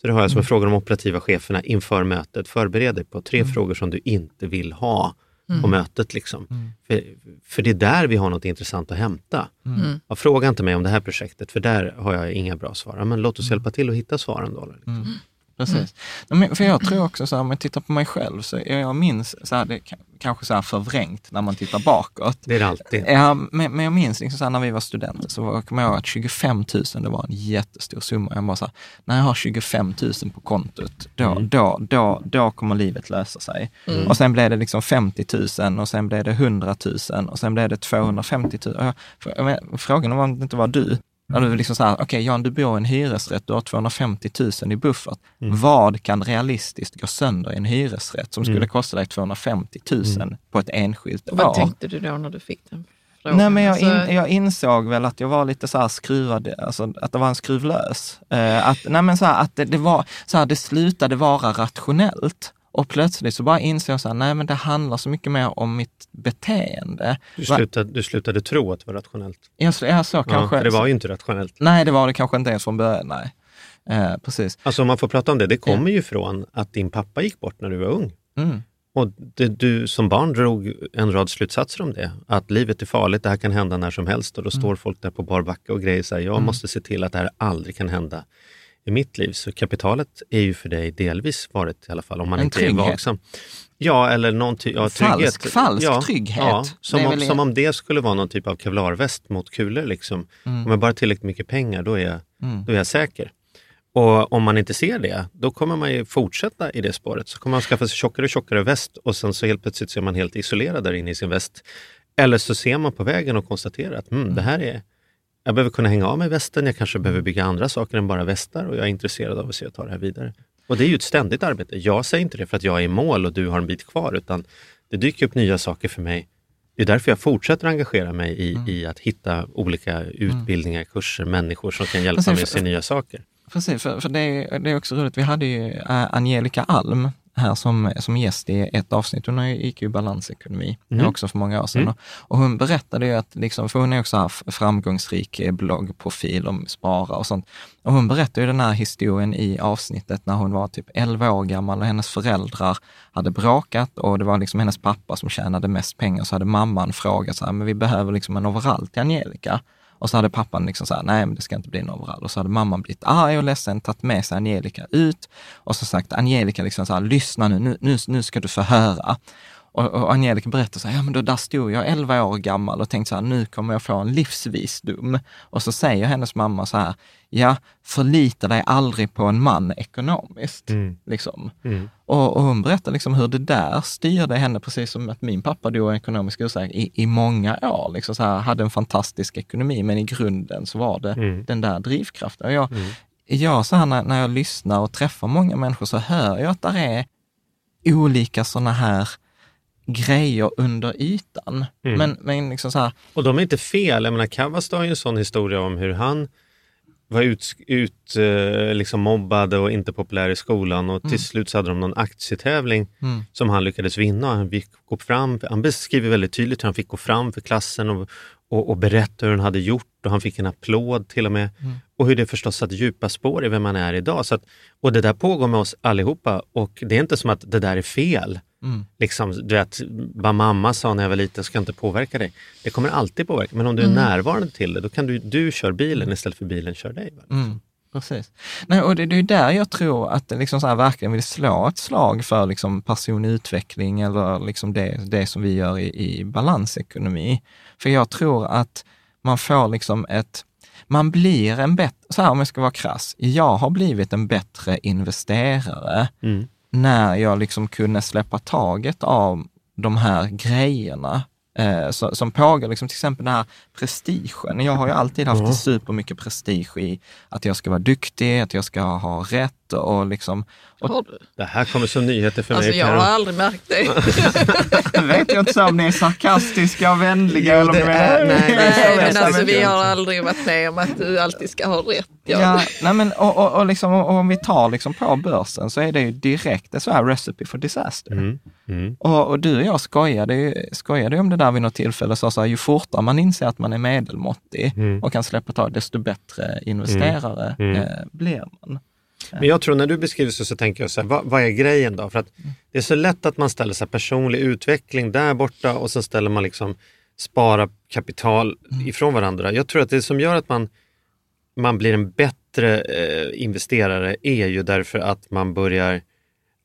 Så det har jag som en fråga de operativa cheferna inför mötet. Förbered dig på tre frågor som du inte vill ha på mötet. Liksom. För, för det är där vi har något intressant att hämta. Mm. Ja, fråga inte mig om det här projektet, för där har jag inga bra svar. Ja, Men låt oss hjälpa till att hitta svaren då. Liksom. Precis. För jag tror också så här, om jag tittar på mig själv, så jag, jag minns, så här, det kanske så här förvrängt när man tittar bakåt. Det är det alltid. Ja, men, men jag minns liksom så här, när vi var studenter så var, kommer jag ihåg att 25 000 det var en jättestor summa. Jag bara så här, när jag har 25 000 på kontot, då, då, då, då kommer livet lösa sig. Och sen blev det liksom 50 000 och sen blev det 100 000 och sen blev det 250 000. Och jag, för, jag men, frågan var om det inte var du, liksom så här, okej Jan, du bor i en hyresrätt, du har 250 000 i buffert. Vad kan realistiskt gå sönder i en hyresrätt som skulle kosta dig 250 000 på ett enskilt Och vad år? tänkte du då när du fick den frågan? Nej, men jag, Alltså, in, jag insåg väl att jag var lite så här skruvad, alltså att det var en skruvlös. Eh, att, nej, men så här, att det, det var, så här, det slutade vara rationellt. Och plötsligt så bara insåg jag så här, nej men det handlar så mycket mer om mitt beteende. Du, slutade, du slutade tro att det var rationellt. Jag, jag så Ja, kanske. för det var ju inte rationellt. Nej, det var det kanske inte ens från början, nej. Eh, precis. Alltså om man får prata om det, det kommer ju från att din pappa gick bort när du var ung. Mm. Och det, du som barn drog en rad slutsatser om det. Att livet är farligt, det här kan hända när som helst och då Mm. står folk där på bar backe och grejer så här, jag måste se till att det här aldrig kan hända i mitt liv. Så kapitalet är ju för dig delvis varit i alla fall, om man En inte trygghet. är vaksam. Ja, eller någon av Falsk- trygghet. falsk ja, trygghet. Ja, som, om, som om det skulle vara någon typ av kevlarväst mot kulor. Liksom. Mm. Om jag bara har tillräckligt mycket pengar, då är jag, då är jag säker. Och om man inte ser det, då kommer man ju fortsätta i det spåret. Så kommer man skaffa sig tjockare och tjockare väst och sen så helt plötsligt så är man helt isolerad där inne i sin väst. Eller så ser man på vägen och konstaterar att mm, det här är, jag behöver kunna hänga av mig västen, jag kanske behöver bygga andra saker än bara västar och jag är intresserad av att se och ta det här vidare. Och det är ju ett ständigt arbete. Jag säger inte det för att jag är i mål och du har en bit kvar, utan det dyker upp nya saker för mig. Det är därför jag fortsätter engagera mig i, Mm. i att hitta olika utbildningar, kurser, människor som kan hjälpa mig att se nya saker. Precis, för, för det, är, det är också roligt. Vi hade ju äh, Angelica Alm här som, som gäst i ett avsnitt. Hon gick ju balansekonomi Mm. också för många år sedan. Mm. Och, hon berättade ju att, liksom, för hon är också här framgångsrik bloggprofil om spara och sånt. Och hon berättade ju den här historien i avsnittet när hon var typ 11 år gammal och hennes föräldrar hade bråkat och det var liksom hennes pappa som tjänade mest pengar. Så hade mamman frågat så här, men vi behöver liksom en overall till Angelica. Och så hade pappan liksom så här, nej men det ska inte bli en overall. Och så hade mamman blivit arg och ledsen, tagit med sig Angelica ut och så sagt Angelica liksom så här, lyssna nu, nu, nu, ska du få höra. Och, och Angelica berättar så här, ja men då där stod jag 11 år gammal och tänkte så här, nu kommer jag få en livsvisdom. Och så säger hennes mamma så här, ja, förlita dig aldrig på en man ekonomiskt. Mm. Liksom. Mm. Och, och hon berättar liksom hur det där styrde henne, precis som att min pappa dog ekonomisk osäkerhet i, i många år. Liksom så här, hade en fantastisk ekonomi, men i grunden så var det Mm. den där drivkraften. Och jag, Mm. jag så här, när, när jag lyssnar och träffar många människor så hör jag att det är olika sådana här grejer under ytan. Mm. Men, men liksom så här, Och de är inte fel. Jag menar, Kavas har ju en sån historia om hur han var ut, ut eh, liksom mobbad och inte populär i skolan och till slut så hade de någon aktietävling Mm. som han lyckades vinna. Han, fick gå fram, han beskriver väldigt tydligt hur han fick gå fram för klassen och, och, och berätta hur han hade gjort och han fick en applåd till och med. Och hur det förstås satt djupa spår i vem man är idag. Så att, och det där pågår med oss allihopa och det är inte som att det där är fel. Mm. Liksom, du vet, vad mamma sa när jag var liten ska inte påverka dig. Det kommer alltid påverka, men om du är närvarande till det, då kan du, du kör bilen istället för bilen kör dig. Mm, precis. Nej, och det, det är där jag tror att det liksom så här verkligen vill slå ett slag för liksom personlig utveckling eller liksom det, det som vi gör i, i balansekonomi. För jag tror att man får liksom ett, man blir en bättre, så här om jag ska vara krass, jag har blivit en bättre investerare Mm. När jag liksom kunde släppa taget av de här grejerna eh, så, som pågår, liksom till exempel den här prestigen. Jag har ju alltid haft Ja. supermycket prestige i att jag ska vara duktig, att jag ska ha rätt och liksom... Och, Har du? Det här kommer som nyheter för Alltså mig. jag har aldrig märkt det. vet jag inte så om ni är sarkastiska och vänliga Jo, eller om är- nej, Nej, så men alltså vi har aldrig varit med om att du alltid ska ha rätt. Ja. Ja, nej men, och, och, och, liksom, och om vi tar liksom på börsen så är det ju direkt en sån här recipe for disaster. Mm. Mm. Och, och du och jag skojade, ju- skojade ju om det där vid något tillfälle och sa så här, ju fortare man inser att man är medelmåttig Mm. och kan släppa tag, desto bättre investerare Mm. Eh, blir man. Men jag tror när du beskriver så, så tänker jag så här, vad, vad är grejen då? För att det är så lätt att man ställer sig personlig utveckling där borta och så ställer man liksom spara kapital ifrån varandra. Jag tror att det som gör att man, man blir en bättre eh, investerare är ju därför att man börjar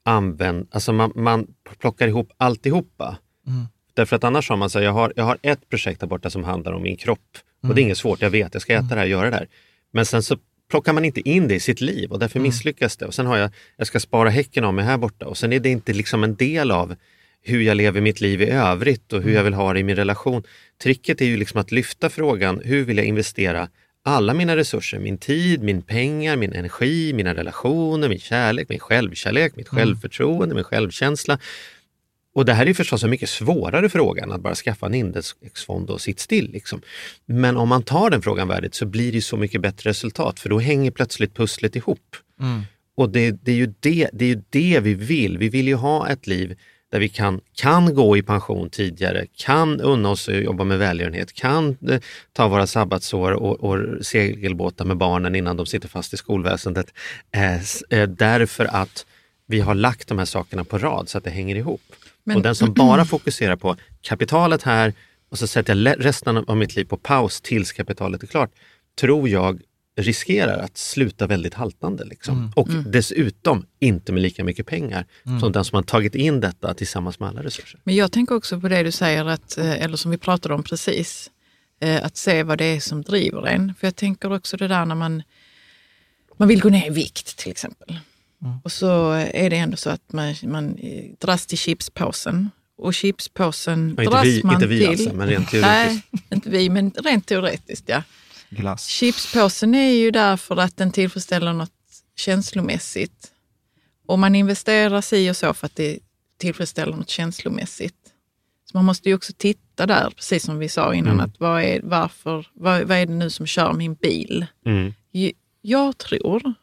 använda, alltså man, man plockar ihop alltihopa. Mm. Därför att annars har man så här, jag har, jag har ett projekt där borta som handlar om min kropp och Mm. det är inget svårt, jag vet, jag ska äta det här, göra det här. Men sen så plockar man inte in det i sitt liv och därför misslyckas det. Och sen har jag, jag ska spara häcken av mig här borta och sen är det inte liksom en del av hur jag lever mitt liv i övrigt och hur jag vill ha det i min relation. Tricket är ju liksom att lyfta frågan, hur vill jag investera alla mina resurser, min tid, min pengar, min energi, mina relationer, min kärlek, min självkärlek, mitt självförtroende, min självkänsla. Och det här är förstås en mycket svårare fråga än att bara skaffa en indexfond och sitt still. Liksom. Men om man tar den frågan värdigt så blir det så mycket bättre resultat för då hänger plötsligt pusslet ihop. Mm. Och det, det, är ju det, det är ju det vi vill. Vi vill ju ha ett liv där vi kan, kan gå i pension tidigare, kan unna oss att jobba med välgörenhet, kan eh, ta våra sabbatsår och, och segelbåtar med barnen innan de sitter fast i skolväsendet. Eh, eh, därför att vi har lagt de här sakerna på rad så att det hänger ihop. Men- Och den som bara fokuserar på kapitalet här och så sätter jag resten av mitt liv på paus tills kapitalet är klart, tror jag riskerar att sluta väldigt haltande. Liksom. Och dessutom inte med lika mycket pengar som den som har tagit in detta tillsammans med alla resurser. Men jag tänker också på det du säger, att, eh, eller som vi pratade om precis, eh, att se vad det är som driver en. För jag tänker också det där när man, man vill gå ner i vikt till exempel. Och så är det ändå så att man, man eh, dras till chipspåsen. Och chipspåsen Och inte dras vi, man inte vi till. alltså, men rent teoretiskt. Nej, inte vi, men rent teoretiskt ja. Glass. Chipspåsen är ju där för att den tillfredsställer något känslomässigt. Och man investerar si och så för att det tillfredsställer något känslomässigt. Så man måste ju också titta där, precis som vi sa innan, Mm. att vad är, varför, vad, vad är det nu som kör min bil? Mm. Jag tror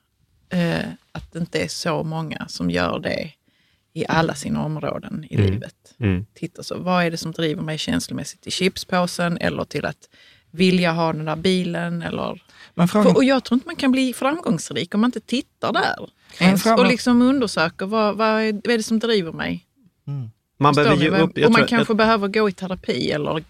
eh, att det inte är så många som gör det i alla sina områden i Mm. livet. Mm. Titta så, vad är det som driver mig känslomässigt till chipspåsen eller till att vilja ha den där bilen? Eller... Men frågan, För, och jag tror inte man kan bli framgångsrik om man inte tittar där. Ens, frågan- och liksom undersöker vad, vad, är, vad är det som driver mig. Man Förstår behöver upp. Jag och man tror, kanske jag, behöver gå i terapi eller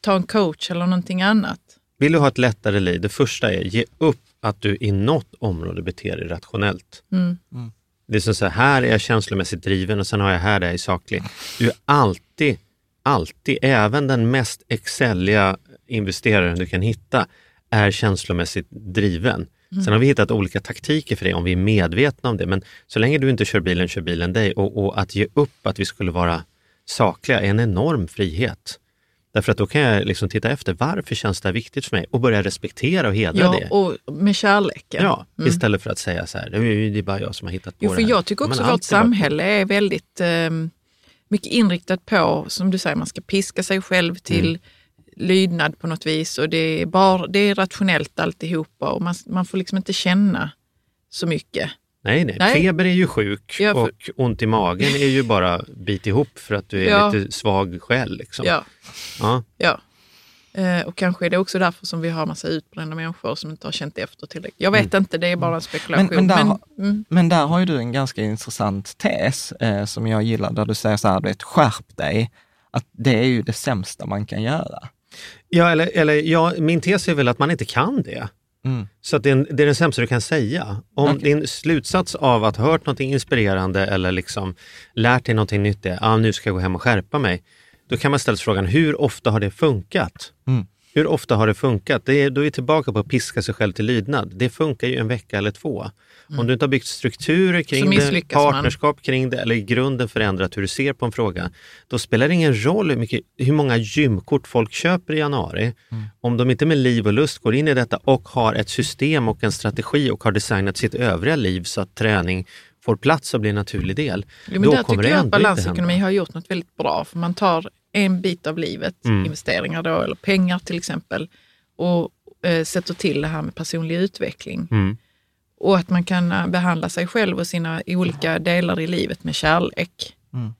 ta en coach eller någonting annat. vill du ha ett lättare liv, det första är ge upp att du i något område beter dig rationellt. Mm. Det är som så här, här är jag känslomässigt driven och sen har jag här där jag är saklig. Du är alltid, alltid, även den mest excelliga investeraren du kan hitta, är känslomässigt driven. Sen har vi hittat olika taktiker för det om vi är medvetna om det. Men så länge du inte kör bilen, kör bilen dig. Och, och att ge upp att vi skulle vara sakliga är en enorm frihet. Därför att då kan jag liksom titta efter, varför känns det här viktigt för mig? Och börja respektera och hedra Ja, det. och med kärleken. Ja, Mm. istället för att säga så här, det är det är bara jag som har hittat på Jo, det för här. jag tycker också vårt samhälle är väldigt eh, mycket inriktat på, som du säger, man ska piska sig själv till Mm. lydnad på något vis och det är, bara, det är rationellt alltihopa och man, man får liksom inte känna så mycket. Nej, nej, Nej. feber är ju sjuk Ja, för- och ont i magen är ju bara bit ihop för att du är Ja. lite svag själv. Liksom. Ja, Ja. ja. Eh, och kanske är det också därför som vi har massa utbrända människor som inte har känt efter tillräckligt. Jag vet inte, det är bara en spekulation. Men- men där har- mm, Men där har ju du en ganska intressant tes eh, som jag gillar, där du säger så här, du vet, skärp dig. Att det är ju det sämsta man kan göra. Ja, eller, eller ja, min tes är väl att man inte kan det. Mm. Så det, är, en- det är det sämsta du kan säga. Om Okej. din slutsats av att ha hört något inspirerande eller liksom lärt dig någonting nytt är ah, nu ska jag gå hem och skärpa mig. Då kan man ställa sig frågan, hur ofta har det funkat? Mm. Hur ofta har det funkat? Det är, då är vi tillbaka på att piska sig själv till lydnad. Det funkar ju en vecka eller två. Om du inte har byggt strukturer kring det, misslyckas man. partnerskap kring det eller i grunden förändrat hur du ser på en fråga, då spelar det ingen roll hur, mycket, hur många gymkort folk köper i januari. Om de inte med liv och lust går in i detta och har ett system och en strategi och har designat sitt övriga liv så att träning får plats och blir en naturlig del. Jo, men då där kommer tycker det jag att balansekonomi har gjort något väldigt bra. För man tar en bit av livet, Mm. investeringar då, eller pengar till exempel, och eh, sätter till det här med personlig utveckling. Mm. Och att man kan eh, behandla sig själv och sina olika delar i livet med kärlek. Mm.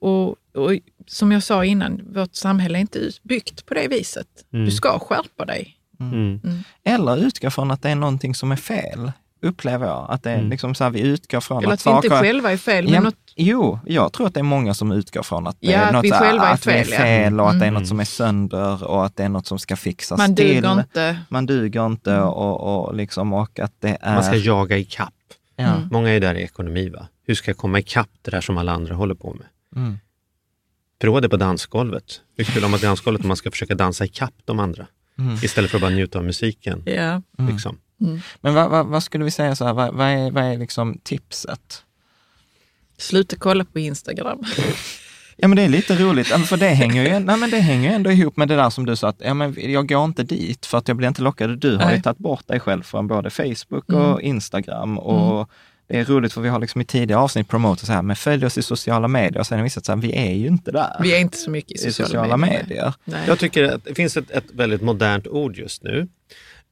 Och, och som jag sa innan, vårt samhälle är inte utbyggt på det viset. Mm. Du ska skärpa dig. Mm. Eller utgå från att det är någonting som är fel, upplever jag. Att det är Mm. liksom så här, vi utgår från Eller att att vi inte saker... själva är fel. Men Ja, något, Jo, jag tror att det är många som utgår från att det Ja, är att något vi här, själva är att vi är fel, ja. fel och att det är Mm. något som är sönder och att det är något som ska fixas man till. duger inte. Man duger inte och, och, liksom, och att det är... Man ska jaga i kapp. ja. Mm. Många är där i ekonomi. Va? Hur ska jag komma i kapp det där som alla andra håller på med? Mm. Prova det på dansgolvet. Hur skulle man dansgolvet om man ska försöka dansa i kapp de andra? Mm. Istället för att bara njuta av musiken. Ja. Mm. Men vad, vad, vad skulle vi säga så här, vad, vad, är, vad är liksom tipset? Sluta kolla på Instagram. Ja men det är lite roligt, för det hänger ju, nej, men det hänger ju ändå ihop med det där som du sa, att ja, men jag går inte dit för att jag blir inte lockad. Du har ju Nej. tagit bort dig själv från både Facebook Mm. och Instagram och det är roligt för vi har liksom i tidigare avsnitt promotat så här, men följ oss i sociala medier och sen har vi visat att vi är ju inte där Vi är inte så mycket i i sociala, sociala medier. medier. Jag tycker att det finns ett, ett väldigt modernt ord just nu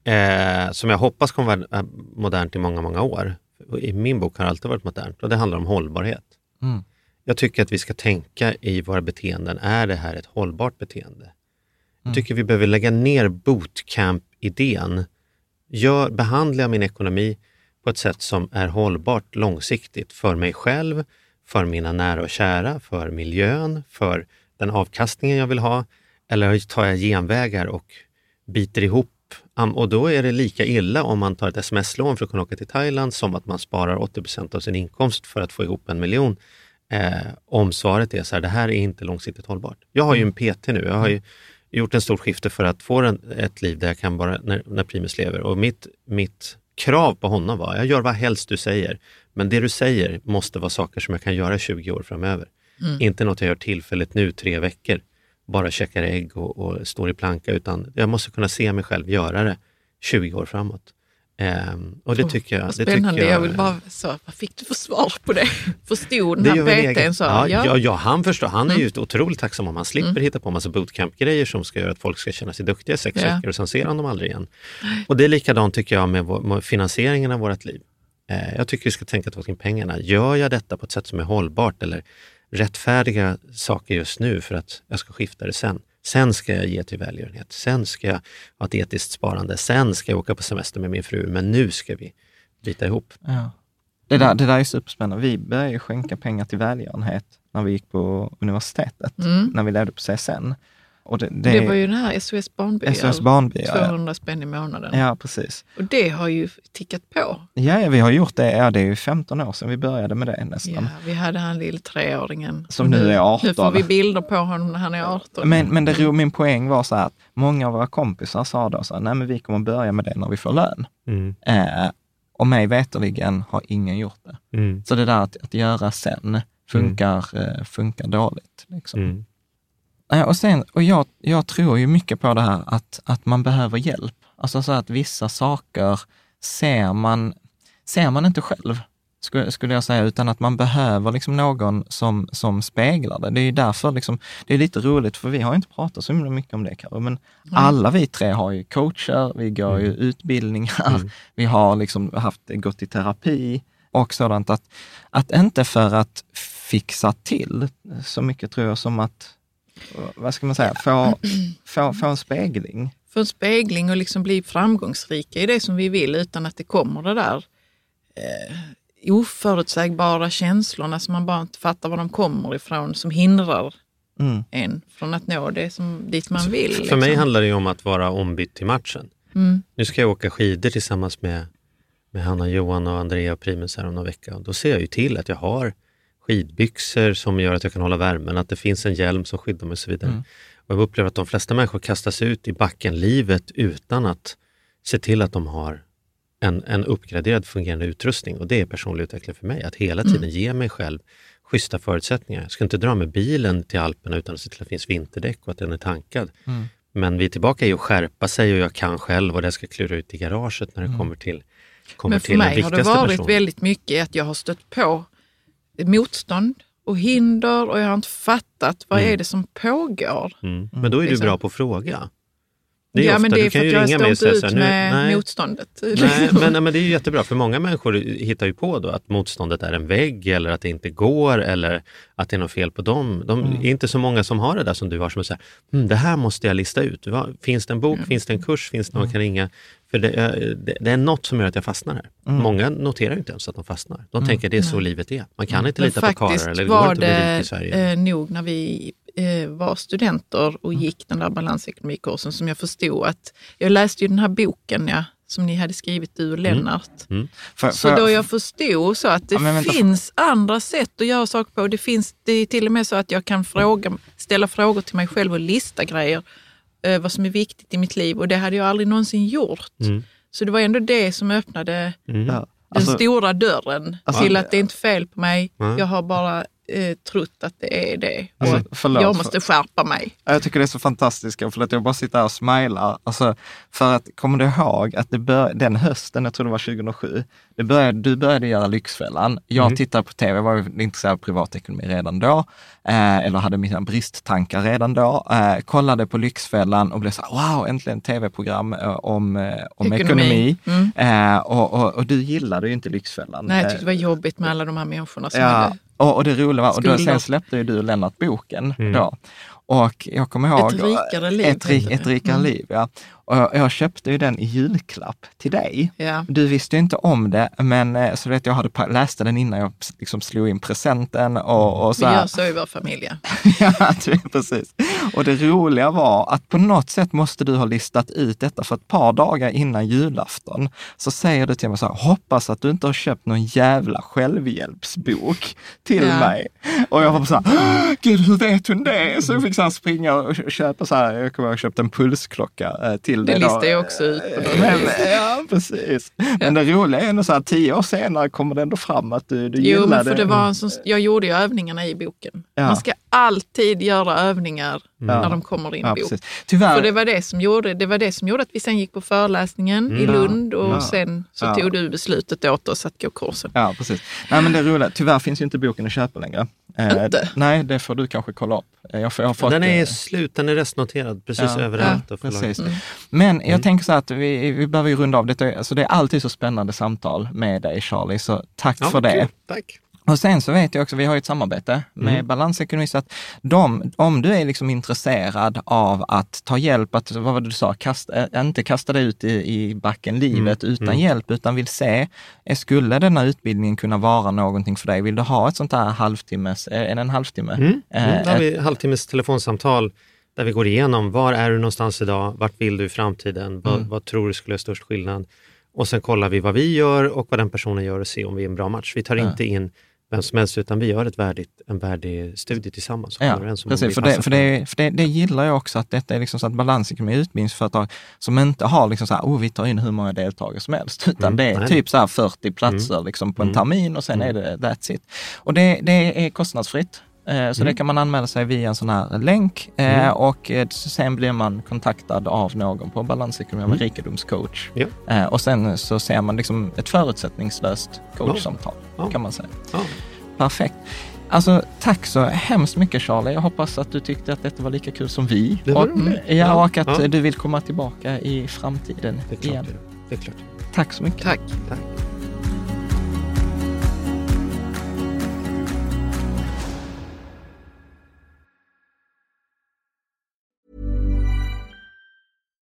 eh, som jag hoppas kommer vara eh, modernt i många, många år. I min bok har det alltid varit modernt och det handlar om hållbarhet. Mm. Jag tycker att vi ska tänka i våra beteenden, är det här ett hållbart beteende? Jag tycker vi behöver lägga ner bootcamp-idén. Gör, behandlar jag min ekonomi på ett sätt som är hållbart långsiktigt för mig själv, för mina nära och kära, för miljön, för den avkastningen jag vill ha? Eller tar jag genvägar och biter ihop? Och då är det lika illa om man tar ett sms-lån för att kunna åka till Thailand som att man sparar 80% av sin inkomst för att få ihop en miljon. Eh, om svaret är så här, det här är inte långsiktigt hållbart. Jag har ju en PT nu, jag har ju gjort en stor skifte för att få en, ett liv där jag kan vara när, när Primus lever. Och mitt, mitt krav på honom var, jag gör vad helst du säger, men det du säger måste vara saker som jag kan göra 20 år framöver. Inte något jag gör tillfälligt nu, tre veckor, bara checkar ägg och, och står i planka, utan jag måste kunna se mig själv göra det 20 år framåt. Ehm, och det tycker jag... Vad det spännande. tycker jag, vill bara så, vad fick du för svar på det? Förstod det den väl här PTn så? ja, ja. ja, ja, han förstår. Han är Mm. ju otroligt tacksam om han slipper hitta på massa bootcamp-grejer som ska göra att folk ska känna sig duktiga i sex Ja. veckor och sen ser han dem aldrig igen. Och det är likadant tycker jag med, vår, med finansieringen av vårt liv. Eh, jag tycker vi ska tänka tillbaka kring pengarna. Gör jag detta på ett sätt som är hållbart eller rättfärdiga saker just nu för att jag ska skifta det sen? Sen ska jag ge till välgörenhet, sen ska jag ha ett etiskt sparande, sen ska jag åka på semester med min fru, men nu ska vi bita ihop. Ja. Det, där, det där är superspännande. Vi började skänka pengar till välgörenhet när vi gick på universitetet, Mm. när vi levde på CSN. Och det, Det, var ju den här SOS Barnbyar. SOS Barnbyar, ja. 200 spänn i månaden. Ja, precis. Och det har ju tickat på. Ja, ja, vi har gjort det. Ja, det är ju 15 år sedan vi började med det nästan. Ja, vi hade han lill treåringen. Som Och nu är 18. Nu får vi bilder på honom när han är 18. Men, men det, min poäng var så här att många av våra kompisar sa då så här, nej men vi kommer börja med det när vi får lön. Mm. Eh, och mig veterligen har ingen gjort det. Mm. Så det där att, att göra sen funkar, eh, funkar dåligt. Liksom. Mm. Nej, och sen, och jag, jag tror ju mycket på det här att, att man behöver hjälp. Alltså så att vissa saker ser man, ser man inte själv, skulle, jag säga, utan att man behöver liksom någon som, som speglar det. Det är ju därför liksom, det är lite roligt, för vi har inte pratat så himla mycket om det, Karo, men alla vi tre har ju coacher, vi går ju utbildningar, vi har liksom haft, gått i terapi och sådant. Att, att inte för att fixa till så mycket tror jag som att vad ska man säga, få, få, få en spegling. Få en spegling och liksom bli framgångsrika i det som vi vill utan att det kommer det där eh, oförutsägbara känslorna som man bara inte fattar var de kommer ifrån som hindrar Mm. en från att nå det som, dit man vill. För liksom. mig handlar det ju om att vara ombytt till matchen. Mm. Nu ska jag åka skidor tillsammans med, med Hanna, Johan och Andrea och Primus här om några vecka. Och då ser jag ju till att jag har skidbyxor som gör att jag kan hålla värmen, att det finns en hjälm som skyddar mig och så vidare. Och jag upplever att de flesta människor kastas ut i backen livet utan att se till att de har en, en uppgraderad fungerande utrustning. Och det är personlig utveckling för mig, att hela tiden ge mig själv schyssta förutsättningar. Jag ska inte dra med bilen till Alperna utan att se till att det finns vinterdäck och att den är tankad. Men vi är tillbaka i att skärpa sig och jag kan själv och det ska klura ut i garaget när det kommer till, kommer Men för mig har det varit personen. väldigt mycket att jag har stött på motstånd och hinder och jag har inte fattat vad är det som pågår. Mm. Men då är du Liksom. bra på att fråga. Det är ja, ofta, men det är för kan att jag står inte ut här, med nej, motståndet. Nej, men, men det är jättebra, för många människor hittar ju på då att motståndet är en vägg eller att det inte går eller att det är något fel på dem. De Mm. är inte så många som har det där som du har som säger, hm, det här måste jag lista ut. Finns det en bok, Mm. finns det en kurs, finns det någon man kan ringa? För det är, det, det är något som gör att jag fastnar här. Mm. Många noterar inte ens att de fastnar. De tänker det är så livet är. Man kan inte Men lita på karlar eller det går inte att bli rik i det Sverige. eh, nog när vi eh, var studenter och Mm. gick den där balansekonomikursen som jag förstod att, jag läste ju den här boken ja, som ni hade skrivit du och Lennart. För, Så för- då jag förstod så att det Ja, men vänta. finns andra sätt att göra saker på. Det, finns, det är till och med så att jag kan fråga, ställa frågor till mig själv och lista grejer, eh, vad som är viktigt i mitt liv och det hade jag aldrig någonsin gjort. Mm. Så det var ändå det som öppnade ja, den alltså, stora dörren Alltså- till att det är inte fel på mig. Jag har bara eh, trott att det är det. Och Alltså, förlåt, jag måste skärpa mig. Ja, Jag tycker det är så fantastiskt, för att jag bara sitter här och smilar. Alltså, för att, kommer du ihåg att det bör, den hösten, jag tror det var 2007, det började, du började göra Lyxfällan. Jag tittade på tv, var intresserad av privatekonomi redan då, eh, eller hade mina bristtankar redan då. Eh, kollade på Lyxfällan och blev så wow, äntligen tv-program eh, om, eh, om Ekonomi. ekonomi. Eh, och, och, och du gillade ju inte Lyxfällan. Nej, jag tyckte det var jobbigt med alla de här människorna som Ja, hade och, och det roliga var, och då, sen släppte ju du Lennart boken då. Och jag kommer ihåg... Ett rikare liv Ett, rik, ett rikare Mm. liv, ja. Och jag, jag köpte ju den i julklapp till dig. Ja. Du visste ju inte om det, men eh, så vet jag hade läste den innan jag liksom slog in presenten och, och så Vi här. gör så i vår familj. ja, precis. Och det roliga var att på något sätt måste du ha listat ut detta, för ett par dagar innan julafton så säger du till mig så här, hoppas att du inte har köpt någon jävla självhjälpsbok till Ja. mig. Och jag var så här, "Åh, gud hur vet hon det? Så jag fick så här springa och köpa så här, jag kommer ihåg, jag köpte en pulsklocka eh, till Det dig. då. listar jag också ut Men, ja, precis. Men det roliga är ändå så här, tio år senare kommer det ändå fram att du, du Jo, gillade men för det var en sån, jag gjorde ju övningarna i boken. Ja. Man ska alltid göra övningar när de kommer in i Ja, bok. precis. Tyvärr, För det var det, som gjorde, det var det som gjorde att vi sen gick på föreläsningen i Lund och Ja. sen så Ja. tog du beslutet åt oss att gå kursen. Ja, precis. Nej, men det är roligt. Tyvärr finns ju inte boken att köpa längre. Eh, Inte? Nej, det får du kanske kolla upp. Eh, Jag, får- jag har fått, Den är eh, slut, den är restnoterad precis Ja. överallt. och förlaget. Precis. Mm. Men jag tänker så att vi, vi behöver ju runda av. Det, alltså det är alltid så spännande samtal med dig Charlie, så tack Ja, för det. kul. Tack. Och sen så vet jag också, vi har ju ett samarbete med Mm. Balansekonomi, så att de, om du är liksom intresserad av att ta hjälp, att, vad var det du sa, kasta, äh, inte kasta dig ut i, i backen livet Mm. utan Mm. hjälp, utan vill se, eh, skulle denna utbildningen kunna vara någonting för dig? Vill du ha ett sånt här halvtimmes, eh, är det en halvtimme? Mm. Eh, Mm. Då har vi halvtimmes telefonsamtal där vi går igenom var är du någonstans idag, vart vill du i framtiden, vad, Mm. vad tror du skulle göra störst skillnad? Och sen kollar vi vad vi gör och vad den personen gör och ser om vi är en bra match. Vi tar inte in vem som helst utan vi gör ett värdigt, en värdig studie tillsammans. Ja, precis. För, det, för, det, för det, det gillar jag också, att detta är liksom så att balansekonomi är utbildningsföretag som inte har liksom så här, oh, vi tar in hur många deltagare som helst, utan Mm, det är nej. typ så här 40 platser liksom på en Mm. termin och sen är det that's it. Och det, det är kostnadsfritt. Eh, Så Mm. det kan man anmäla sig via en sån här länk eh, Mm. och eh, sen blir man kontaktad av någon på balansekonomi, av en rikedomscoach. Ja. Och sen så ser man liksom ett förutsättningslöst coachsamtal, Ja. kan man säga. Ja. Perfekt. Alltså tack så hemskt mycket Charlie. Jag hoppas att du tyckte att detta var lika kul som vi. Det var och, roligt. ja, Ja, och att du vill komma tillbaka i framtiden Det igen. Det är klart. Tack så mycket. Tack. Tack.